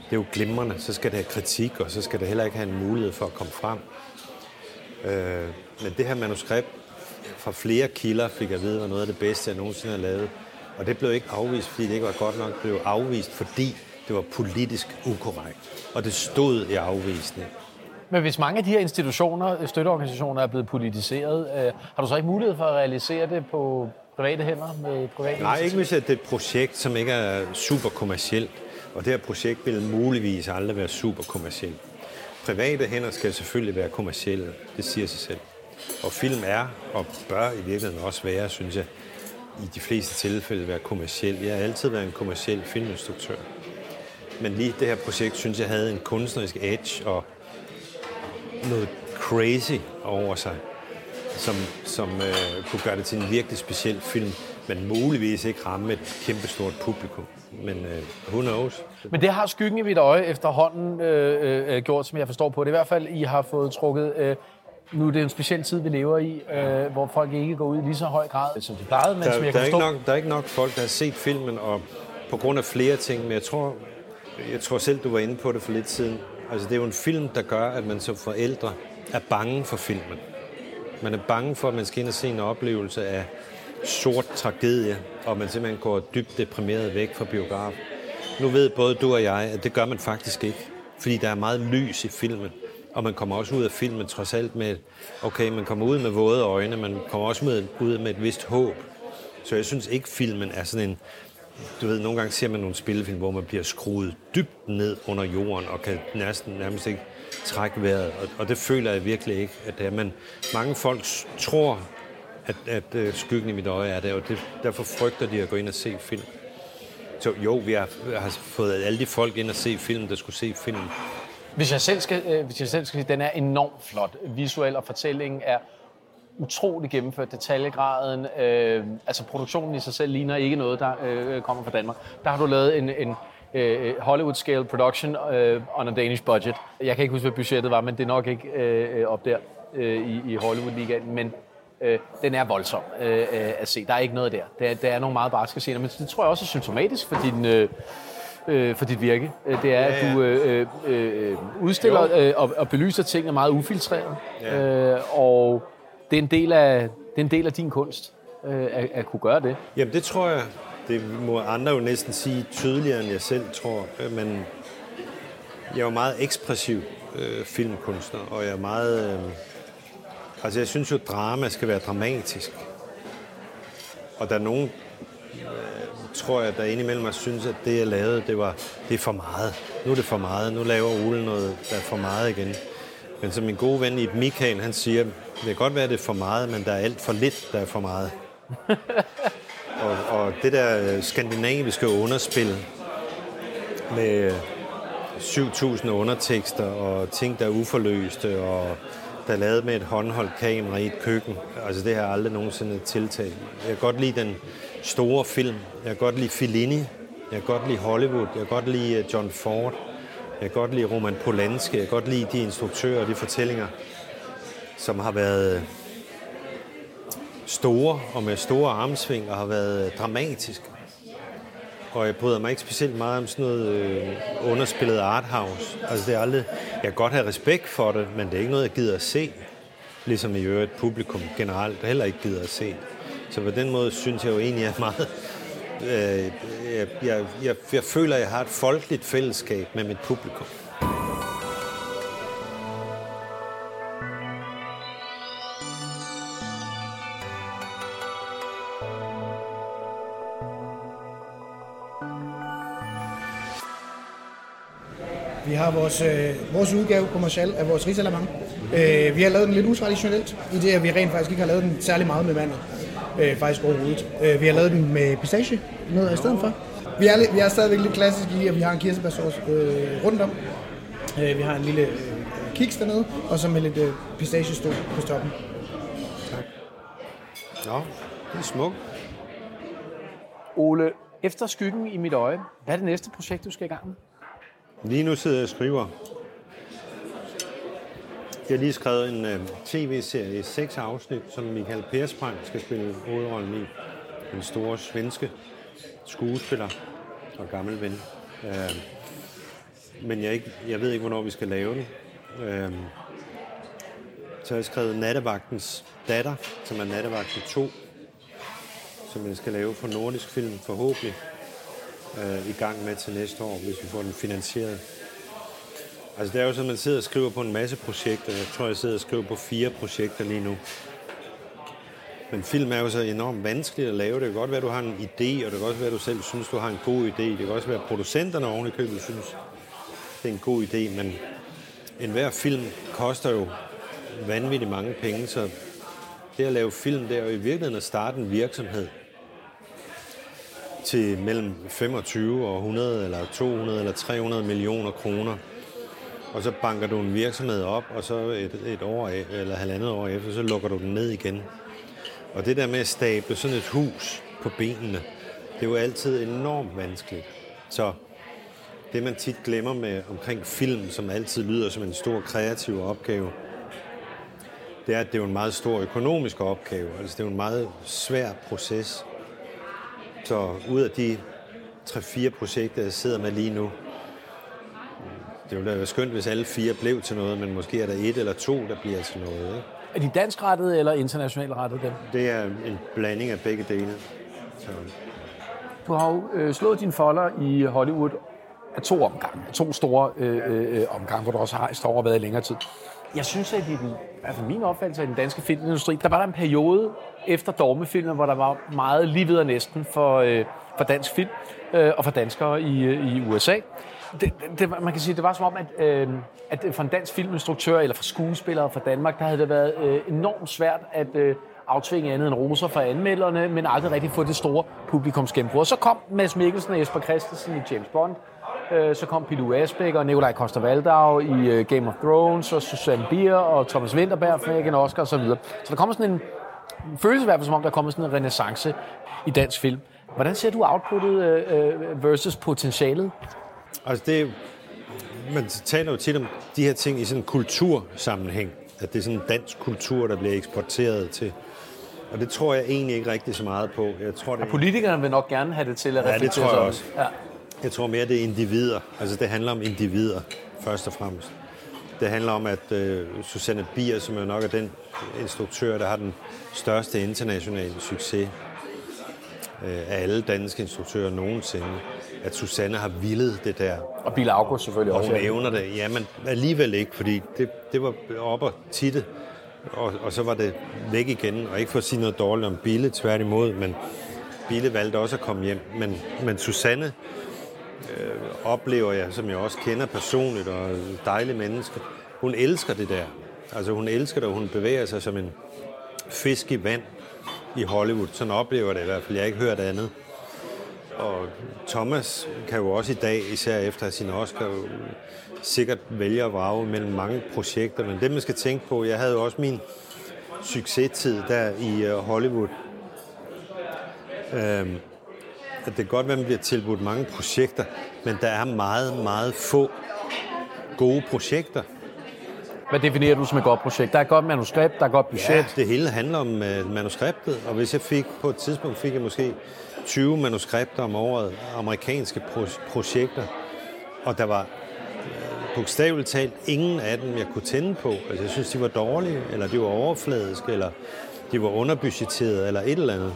Det er jo glimrende, så skal det have kritik, og så skal det heller ikke have en mulighed for at komme frem. Øh, men det her manuskript fra flere kilder fik jeg at vide, var noget af det bedste, jeg nogensinde har lavet. Og det blev ikke afvist, fordi det ikke var godt nok. Det blev afvist, fordi det var politisk ukorrekt. Og det stod i afvisningen. Men hvis mange af de her institutioner, øh, støtteorganisationer, er blevet politiseret, øh, har du så ikke mulighed for at realisere det på private hænder med private Nej, ikke hvis det er et projekt, som ikke er super kommercielt. Og det her projekt vil muligvis aldrig være super kommercielt. Private hænder skal selvfølgelig være kommercielle, det siger sig selv. Og film er, og bør i virkeligheden også være, synes jeg, i de fleste tilfælde være kommerciel. Jeg har altid været en kommerciel filminstruktør. Men lige det her projekt, synes jeg, havde en kunstnerisk edge og noget crazy over sig, som, som øh, kunne gøre det til en virkelig speciel film, men muligvis ikke ramme et kæmpestort publikum. Men øh, who knows? Men det har skyggen i mit øje efterhånden øh, øh, gjort, som jeg forstår på det. I hvert fald, I har fået trukket... Øh, nu er det en speciel tid, vi lever i, øh, hvor folk ikke går ud i lige så høj grad, som de plejede, men som Der, jeg der, kan er ikke nok, der er ikke nok folk, der har set filmen og på grund af flere ting, men jeg tror, jeg tror selv, du var inde på det for lidt siden. Altså, det er jo en film, der gør, at man som forældre er bange for filmen. Man er bange for, at man skal ind og se en oplevelse af sort tragedie, og man simpelthen går dybt deprimeret væk fra biograf. Nu ved både du og jeg, at det gør man faktisk ikke, fordi der er meget lys i filmen, og man kommer også ud af filmen trods alt med, okay, man kommer ud med våde øjne, man kommer også med, ud med et vist håb. Så jeg synes ikke, filmen er sådan en, du ved, nogle gange ser man nogle spillefilm, hvor man bliver skruet dybt ned under jorden, og kan næsten nærmest ikke trække vejret. Og, og det føler jeg virkelig ikke, at det er. Men mange folk tror, at, at uh, skyggen i mit øje er der, og det, derfor frygter de at gå ind og se film. Så jo, vi har, har fået alle de folk ind og se film, der skulle se film. Hvis jeg selv skal, øh, hvis jeg selv skal sige, den er enormt flot. Visuel og fortællingen er utrolig gennemført. Detaljegraden, øh, altså produktionen i sig selv ligner ikke noget, der øh, kommer fra Danmark. Der har du lavet en, en øh, Hollywood-scale production øh, on a Danish budget. Jeg kan ikke huske, hvad budgettet var, men det er nok ikke øh, op der øh, i, i Hollywood-ligaen. Men øh, den er voldsom øh, øh, at se. Der er ikke noget der. Der, der er nogle meget barske scener, men det tror jeg også er symptomatisk for din... Øh, øh, for dit virke. Øh, det er, at du øh, øh, udstiller øh, og, og belyser tingene meget ufiltreret. Ja. Øh, og det er en del af, det er en del af din kunst øh, at, at kunne gøre det. Jamen det tror jeg, det må andre jo næsten sige tydeligere, end jeg selv tror. Øh, men jeg er jo meget ekspressiv øh, filmkunstner, og jeg er meget... Øh, altså jeg synes jo, at drama skal være dramatisk. Og der er nogen, øh, tror jeg, der indimellem har synes, at det, jeg lavede, det, var, det er for meget. Nu er det for meget. Nu laver Ole noget, der er for meget igen. Men som min gode ven i Mikael, han siger, det kan godt være, at det er for meget, men der er alt for lidt, der er for meget. og, og det der skandinaviske underspil med 7.000 undertekster og ting, der er uforløste, og der er lavet med et håndholdt kamera i et køkken. Altså det har jeg aldrig nogensinde tiltalt. Jeg kan godt lide den store film. Jeg kan godt lide Fellini. Jeg kan godt lide Hollywood. Jeg kan godt lide øh, John Ford. Jeg kan godt lide Roman Polanski. Jeg kan godt lide de instruktører og de fortællinger, som har været store og med store armsving og har været dramatisk. Og jeg bryder mig ikke specielt meget om sådan noget øh, underspillet arthouse. Altså det er aldrig, jeg kan godt have respekt for det, men det er ikke noget, jeg gider at se. Ligesom i øvrigt publikum generelt heller ikke gider at se. Så på den måde synes jeg jo egentlig, at jeg er meget... Øh, jeg, jeg, jeg, jeg føler, at jeg har et folkeligt fællesskab med mit publikum. Har vores, øh, vores udgave på Marshall af vores risalamang. Øh, vi har lavet den lidt utraditionelt, i det at vi rent faktisk ikke har lavet den særlig meget med vandet. Øh, faktisk overhovedet. Øh, vi har lavet den med pistache noget i stedet for. Vi er, vi er stadigvæk lidt klassiske i, at vi har en kirsebærsauce øh, rundt om. Øh, vi har en lille øh, kiks dernede, og så med lidt øh, pistachestål på toppen. Tak. Ja, det er smukt. Ole, efter skyggen i mit øje, hvad er det næste projekt, du skal i gang med? Lige nu sidder jeg og skriver. Jeg har lige skrevet en uh, tv-serie i seks afsnit, som Michael Persbrandt skal spille hovedrollen i. Den store svenske skuespiller og gammel ven. Uh, men jeg, ikke, jeg ved ikke, hvornår vi skal lave den. Uh, så har jeg skrevet Nattevagtens datter, som er Nattevagten 2, som jeg skal lave for Nordisk Film forhåbentlig øh, i gang med til næste år, hvis vi får den finansieret. Altså det er jo sådan, at man sidder og skriver på en masse projekter. Jeg tror, jeg sidder og skriver på fire projekter lige nu. Men film er jo så enormt vanskeligt at lave. Det kan godt være, at du har en idé, og det kan også være, at du selv synes, du har en god idé. Det kan også være, at producenterne oven i købet synes, det er en god idé. Men enhver film koster jo vanvittigt mange penge, så det at lave film, det er jo i virkeligheden at starte en virksomhed til mellem 25 og 100 eller 200 eller 300 millioner kroner. Og så banker du en virksomhed op, og så et, et år eller halvandet år efter, så lukker du den ned igen. Og det der med at stable sådan et hus på benene, det er jo altid enormt vanskeligt. Så det man tit glemmer med omkring film, som altid lyder som en stor kreativ opgave, det er, at det er en meget stor økonomisk opgave. Altså det er jo en meget svær proces. Så ud af de 3-4 projekter, jeg sidder med lige nu. Det ville være skønt, hvis alle fire blev til noget, men måske er der et eller to, der bliver til noget. Ikke? Er de dansk rettet eller internationalt rettet dem? Det er en blanding af begge dele. Så, Du har jo øh, slået dine folder i Hollywood af to omgange. Af to store øh, øh, omgange, hvor du også har står og været i længere tid. Jeg synes, at i den, altså min opfattelse af den danske filmindustri, der var der en periode efter Dormefilmen, hvor der var meget lige videre næsten for, øh, for dansk film øh, og for danskere i, øh, i USA. Det, det, man kan sige, det var som om, at, øh, at for en dansk filminstruktør eller for skuespillere fra Danmark, der havde det været øh, enormt svært at øh, aftvinge andet end roser fra anmelderne, men aldrig rigtig få det store publikums gennembrud. Så kom Mads Mikkelsen og Jesper Christensen i James Bond, Øh, så kom Pilu Asbæk og Nikolaj koster Valdau i øh, Game of Thrones, og Susanne Bier og Thomas Winterberg fik en Oscar osv. Så, så der kommer sådan en følelse i hvert fald, som om der kommer sådan en renaissance i dansk film. Hvordan ser du outputtet øh, versus potentialet? Altså det, man taler jo tit om de her ting i sådan en kultursammenhæng. At det er sådan en dansk kultur, der bliver eksporteret til. Og det tror jeg egentlig ikke rigtig så meget på. Jeg tror, det, Politikerne vil nok gerne have det til at Ja, det reflektere tror jeg sådan. også. Ja. Jeg tror mere, det er individer. Altså det handler om individer, først og fremmest. Det handler om, at øh, Susanne Bier, som jo nok er den instruktør, der har den største internationale succes øh, af alle danske instruktører nogensinde, at Susanne har villet det der Og Bill August selvfølgelig Og også. hun ja. evner det. Ja, men alligevel ikke, fordi det, det var op og titte, og, og så var det væk igen. Og ikke for at sige noget dårligt om Bille, tværtimod, men Bille valgte også at komme hjem. Men, men Susanne øh, oplever jeg, som jeg også kender personligt, og dejlige menneske. Hun elsker det der. Altså hun elsker det, og hun bevæger sig som en fisk i vand i Hollywood. Sådan oplever det i hvert fald. Jeg har ikke hørt andet. Og Thomas kan jo også i dag, især efter sin Oscar, sikkert vælge at vrage mellem mange projekter. Men det, man skal tænke på, jeg havde jo også min succestid der i øh, Hollywood. Øhm, at det kan godt at man bliver tilbudt mange projekter, men der er meget, meget få gode projekter. Hvad definerer du som et godt projekt? Der er et godt manuskript, der er et godt budget. Ja, det hele handler om uh, manuskriptet, og hvis jeg fik, på et tidspunkt fik jeg måske 20 manuskripter om året, amerikanske pro- projekter, og der var øh, bogstaveligt talt ingen af dem, jeg kunne tænde på. Altså, jeg synes, de var dårlige, eller de var overfladiske, eller de var underbudgetterede, eller et eller andet.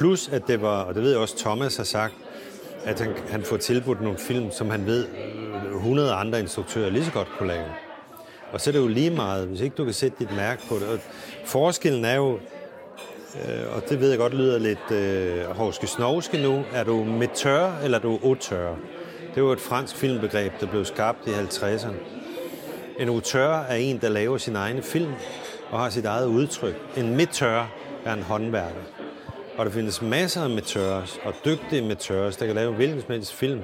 Plus, at det var, og det ved jeg også, Thomas har sagt, at han, han får tilbudt nogle film, som han ved, øh, 100 andre instruktører lige så godt kunne lave. Og så er det jo lige meget, hvis ikke du kan sætte dit mærke på det. Og forskellen er jo, øh, og det ved jeg godt lyder lidt øh, hårske snovske nu, er du metør eller er du auteur? Det var et fransk filmbegreb, der blev skabt i 50'erne. En auteur er en, der laver sin egne film og har sit eget udtryk. En metør er en håndværker. Og der findes masser af metørs og dygtige metørs, der kan lave hvilken som helst film.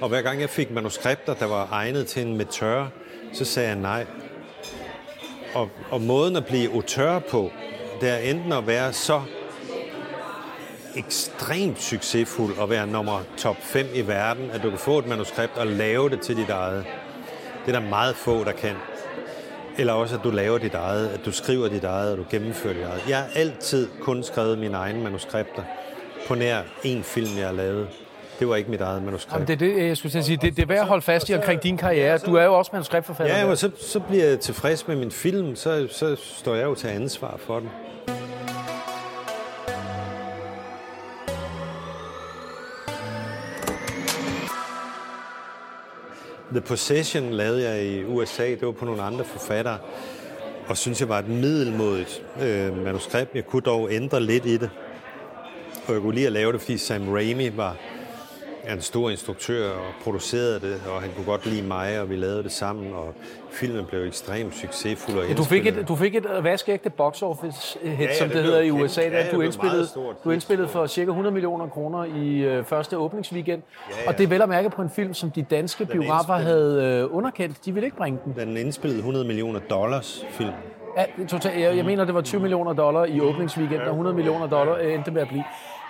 Og hver gang jeg fik manuskripter, der var egnet til en amatør, så sagde jeg nej. Og, og måden at blive auteur på, det er enten at være så ekstremt succesfuld og være nummer top 5 i verden, at du kan få et manuskript og lave det til dit eget. Det er der meget få, der kan. Eller også, at du laver dit eget, at du skriver dit eget, og du gennemfører dit eget. Jeg har altid kun skrevet mine egne manuskripter på nær en film, jeg har lavet. Det var ikke mit eget manuskript. Jamen, det er det, jeg skulle sige. Det, det er værd at holde fast i omkring din karriere. Du er jo også manuskriptforfatter. Ja, og så, så bliver jeg tilfreds med min film, så, så står jeg jo til ansvar for den. The Possession lavede jeg i USA, det var på nogle andre forfattere, og synes jeg var et middelmodigt øh, manuskript. Jeg kunne dog ændre lidt i det, og jeg kunne lige at lave det, fordi Sam Raimi var en stor instruktør og producerede det, og han kunne godt lide mig, og vi lavede det sammen, og filmen blev ekstremt succesfuld. Og Du fik et, du fik et vaskeægte box office hit, ja, som det det hedder i. USA. Ja, Der det du indspillede, du indspillede for cirka 100 millioner kroner i øh, første åbningsweekend. Og det er vel at mærke på en film, som de danske biografer indspillet. havde øh, underkendt. De ville ikke bringe den. Den indspillede 100 millioner dollars film. Ja, total, jeg, jeg mener, det var 20 millioner dollar i åbningsweekend, og 100 millioner dollar øh, endte med at blive.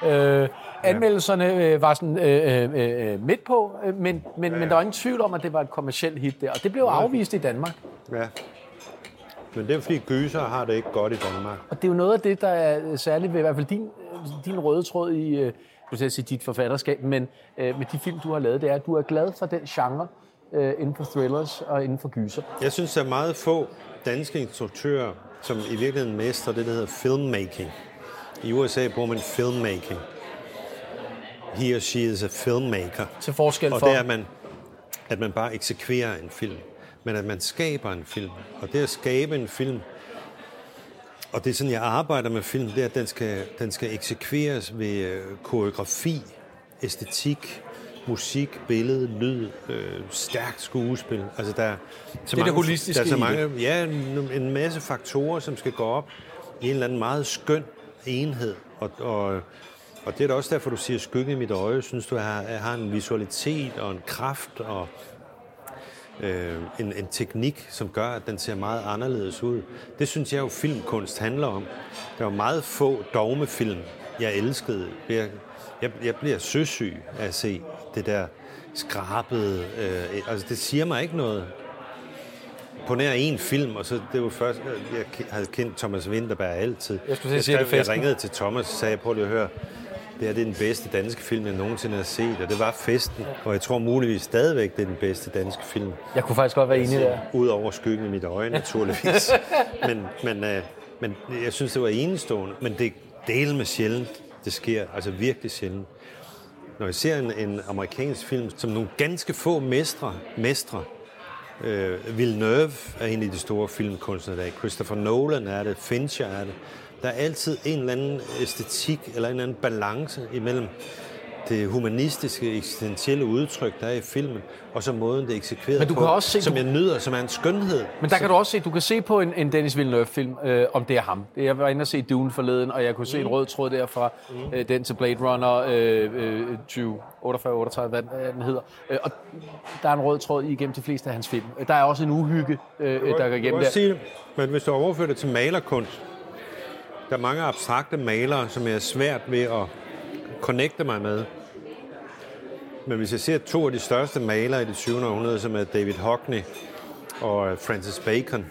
Øh, anmeldelserne øh, var sådan øh, øh, øh, midt på, øh, men, men, men der var ingen tvivl om, at det var et kommersielt hit der. Og det blev afvist i Danmark. Ja. Men det er fordi gyser har det ikke godt i Danmark. Og det er jo noget af det, der er særligt ved i hvert fald din, din røde tråd i, øh, du skal sige dit forfatterskab, men øh, med de film, du har lavet, det er, at du er glad for den genre øh, inden for thrillers og inden for gyser. Jeg synes, der er meget få danske instruktører, som i virkeligheden mestrer det, der hedder filmmaking. I USA bruger man filmmaking. He or she is a filmmaker. Til forskel Og for... det er, at man, at man bare eksekverer en film. Men at man skaber en film. Og det at skabe en film, og det er sådan, jeg arbejder med film, det er, at den skal, den skal eksekveres ved øh, koreografi, æstetik, musik, billede, lyd, øh, stærkt skuespil. Altså der er så det mange, holistiske der er så mange, ja, en, en masse faktorer, som skal gå op i en eller anden meget skøn enhed. Og, og, og det er da også derfor, du siger skygge i mit øje. Synes du, har, jeg har en visualitet og en kraft og øh, en, en teknik, som gør, at den ser meget anderledes ud. Det synes jeg jo filmkunst handler om. Der var meget få dogmefilm, jeg elskede. Jeg, jeg, jeg bliver søsyg af at se det der skrabede. Øh, altså, det siger mig ikke noget. På nær en film, og så det var først, jeg havde kendt Thomas Winterberg altid. Jeg skulle at sige, det jeg festen. ringede til Thomas og sagde, prøv lige at høre, det her det er den bedste danske film, jeg nogensinde har set, og det var festen. Og jeg tror muligvis stadigvæk, det er den bedste danske film. Jeg kunne faktisk godt være enig der. Udover skyggen i mit øje, naturligvis. men, men, øh, men jeg synes, det var enestående. Men det del med sjældent, det sker. Altså virkelig sjældent. Når jeg ser en, en amerikansk film, som nogle ganske få mestre, mestre øh, Villeneuve er en af de store filmkunstnere i dag. Christopher Nolan er det, Fincher er det. Der er altid en eller anden æstetik, eller en eller anden balance imellem det humanistiske, eksistentielle udtryk, der er i filmen, og så måden, det er eksekveret Men du på, kan også se, som du- jeg nyder, som er en skønhed. Men der kan du også se, du kan se på en, en Dennis Villeneuve-film, øh, om det er ham. Jeg var inde og se Dune forleden, og jeg kunne se en rød tråd der fra øh, den til Blade Runner øh, øh, 20, 48, 38, hvad den, hedder. Øh, og der er en rød tråd igennem de fleste af hans film. Der er også en uhygge, øh, der går igennem der. sige, det, men hvis du overfører det til malerkunst, der er mange abstrakte malere, som jeg er svært ved at connecte mig med. Men hvis jeg ser to af de største malere i det 20. århundrede, som er David Hockney og øh, Francis Bacon,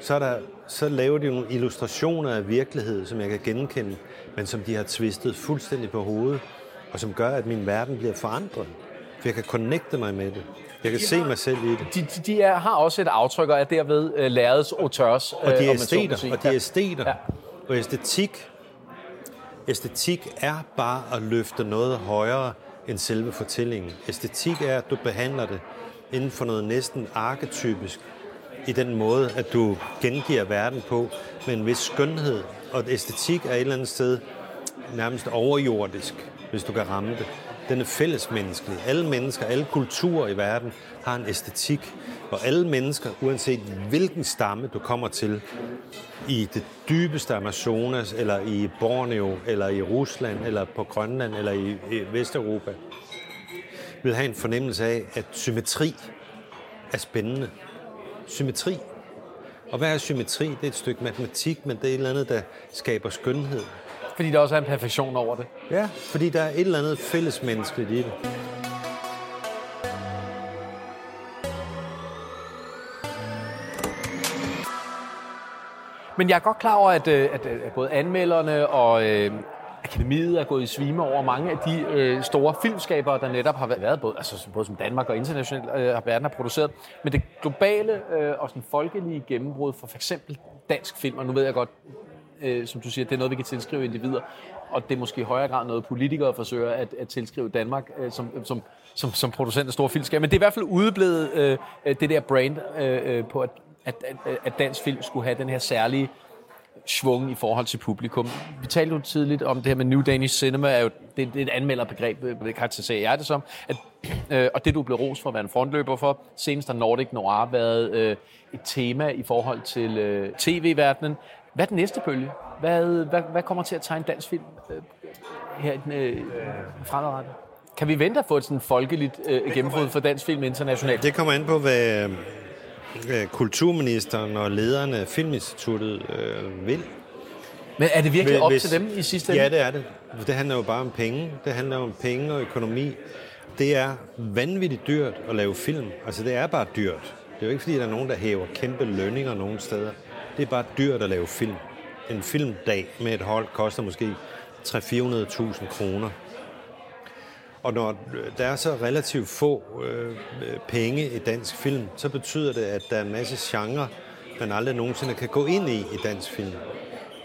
så, er der, så laver de nogle illustrationer af virkelighed, som jeg kan genkende, men som de har tvistet fuldstændig på hovedet, og som gør, at min verden bliver forandret. For jeg kan connecte mig med det. Jeg kan se mig selv i det. De, de, de er, har også et aftryk, og er derved øh, lærets auteurs. Og de er æsteter, sige. og de er æsteter. Ja. Og æstetik, æstetik er bare at løfte noget højere end selve fortællingen. Æstetik er, at du behandler det inden for noget næsten arketypisk, i den måde, at du gengiver verden på med en vis skønhed. Og æstetik er et eller andet sted nærmest overjordisk, hvis du kan ramme det. Den er fællesmenneskelig. Alle mennesker, alle kulturer i verden har en æstetik. Og alle mennesker, uanset hvilken stamme du kommer til, i det dybeste Amazonas, eller i Borneo, eller i Rusland, eller på Grønland, eller i, Vesteuropa, vil have en fornemmelse af, at symmetri er spændende. Symmetri. Og hvad er symmetri? Det er et stykke matematik, men det er et eller andet, der skaber skønhed. Fordi der også er en perfektion over det. Ja, fordi der er et eller andet fællesmenneskeligt i det. Men jeg er godt klar over, at, øh, at, at både anmelderne og øh, akademiet er gået i svime over mange af de øh, store filmskabere, der netop har været, både, altså, både som Danmark og internationalt, øh, har verden har produceret. Men det globale øh, og sådan folkelige gennembrud for f.eks. dansk film, og nu ved jeg godt, øh, som du siger, det er noget, vi kan tilskrive individer, og det er måske i højere grad noget, politikere forsøger at, at tilskrive Danmark øh, som, øh, som, som, som producent af store filmskaber. Men det er i hvert fald udeblevet øh, øh det der brand øh, øh, på, at, at, at, at dansk film skulle have den her særlige svung i forhold til publikum. Vi talte jo tidligt om det her med New Danish Cinema, er jo, det, det er et anmelderbegreb, øh, det karakteriserer jeg det som, at, øh, og det du blev rost for at være en frontløber for, senest har Nordic Noir været øh, et tema i forhold til øh, tv-verdenen. Hvad er den næste bølge? Hvad, hvad, hvad kommer til at tegne dansk film øh, her i den, øh, fremadrettet? Kan vi vente at få et sådan folkeligt øh, gennembrud for dansk film internationalt? Det kommer an på, hvad øh, kulturministeren og lederne af Filminstituttet øh, vil. Men er det virkelig op Hvis- til dem i sidste Ja, ende? det er det. Det handler jo bare om penge. Det handler om penge og økonomi. Det er vanvittigt dyrt at lave film. Altså, det er bare dyrt. Det er jo ikke, fordi der er nogen, der hæver kæmpe lønninger nogen steder. Det er bare dyrt at lave film. En filmdag med et hold koster måske 300-400.000 kroner. Og når der er så relativt få øh, penge i dansk film, så betyder det, at der er en masse genre, man aldrig nogensinde kan gå ind i i dansk film.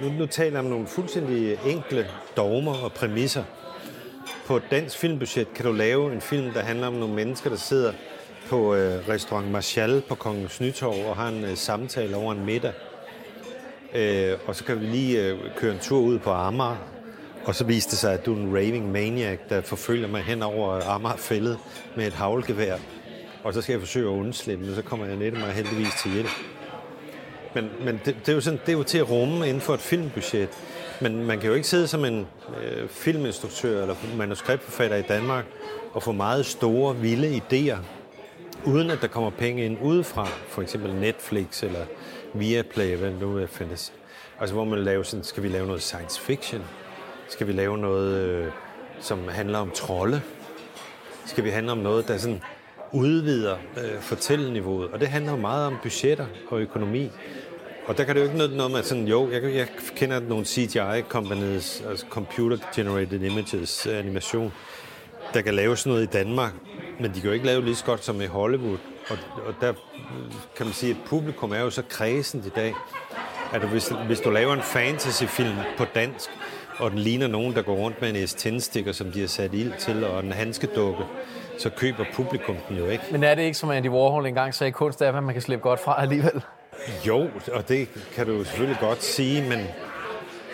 Nu, nu taler jeg om nogle fuldstændig enkle dogmer og præmisser. På et dansk filmbudget kan du lave en film, der handler om nogle mennesker, der sidder på øh, restaurant Marshall på Kongens Nytorv og har en øh, samtale over en middag. Øh, og så kan vi lige øh, køre en tur ud på Amager, og så viste det sig, at du er en raving maniac, der forfølger mig hen over Amagerfældet med et havlgevær. Og så skal jeg forsøge at undslippe, men så kommer jeg netop mig heldigvis til hjælp. Men, men det, det, er jo sådan, det er jo til at rumme inden for et filmbudget. Men man kan jo ikke sidde som en øh, filminstruktør eller manuskriptforfatter i Danmark og få meget store, vilde idéer, uden at der kommer penge ind udefra, for eksempel Netflix eller Viaplay, hvad nu findes. Altså hvor man laver sådan, skal vi lave noget science fiction? Skal vi lave noget, øh, som handler om trolde? Skal vi handle om noget, der sådan udvider øh, fortælleniveauet? Og det handler jo meget om budgetter og økonomi. Og der kan det jo ikke noget, noget med sådan, jo, jeg, jeg kender nogle CGI-companies, altså Computer Generated Images øh, animation, der kan lave sådan noget i Danmark, men de kan jo ikke lave lige så godt som i Hollywood. Og, og der kan man sige, at publikum er jo så kredsent i dag, at hvis, hvis du laver en fantasyfilm på dansk, og den ligner nogen, der går rundt med en s stikker som de har sat ild til, og en handskedukke, så køber publikum den jo ikke. Men er det ikke, som Andy Warhol engang sagde, kunst er, at man kan slippe godt fra alligevel? Jo, og det kan du selvfølgelig godt sige, men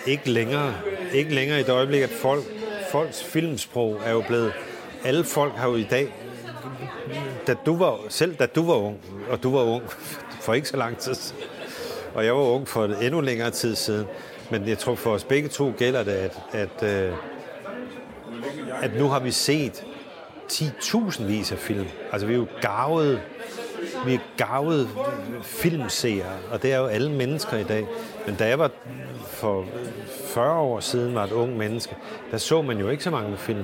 ikke længere. Ikke længere i det øjeblik, at folk, folks filmsprog er jo blevet... Alle folk har jo i dag... Da du var, selv da du var ung, og du var ung for ikke så lang tid siden, og jeg var ung for endnu længere tid siden, men jeg tror for os begge to gælder det, at, at, øh, at nu har vi set 10.000 vis af film. Altså vi er jo gavet vi er gavet filmseere, og det er jo alle mennesker i dag. Men da jeg var for 40 år siden var et ung menneske, der så man jo ikke så mange film.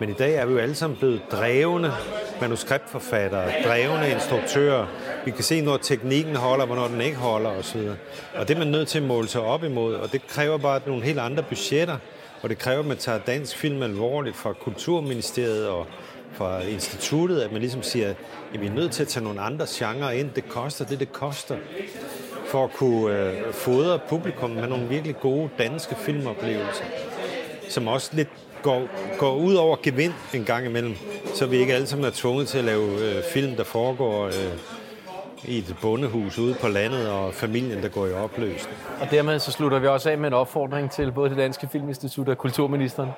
Men i dag er vi jo alle sammen blevet drevne manuskriptforfattere, drevne instruktører. Vi kan se, når teknikken holder, hvornår den ikke holder osv. Og det er man nødt til at måle sig op imod, og det kræver bare nogle helt andre budgetter, og det kræver, at man tager dansk film alvorligt fra Kulturministeriet og fra instituttet, at man ligesom siger, at vi er nødt til at tage nogle andre genrer ind. Det koster det, det koster. For at kunne øh, fodre publikum med nogle virkelig gode danske filmoplevelser, som også lidt går, går ud over gevind en gang imellem, så vi ikke alle sammen er tvunget til at lave øh, film, der foregår øh, i et bondehus ude på landet, og familien, der går i opløsning. Og dermed så slutter vi også af med en opfordring til både det Danske Filminstitut og Kulturministeren.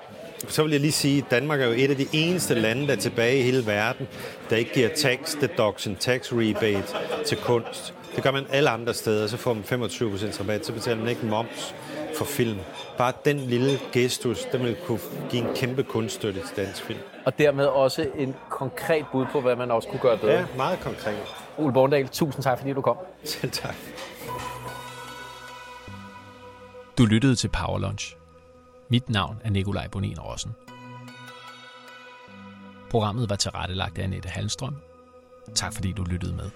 Så vil jeg lige sige, at Danmark er jo et af de eneste lande, der er tilbage i hele verden, der ikke giver tax deduction, tax rebate til kunst. Det gør man alle andre steder, så får man 25% rabat, så betaler man ikke moms for film. Bare den lille gestus, den vil kunne give en kæmpe kunststøtte til dansk film. Og dermed også en konkret bud på, hvad man også kunne gøre bedre. Ja, meget konkret. Ole Borndal, tusind tak, fordi du kom. Selv tak. Du lyttede til Power Lunch. Mit navn er Nikolaj Bonin Rossen. Programmet var tilrettelagt af Annette Halstrøm. Tak fordi du lyttede med.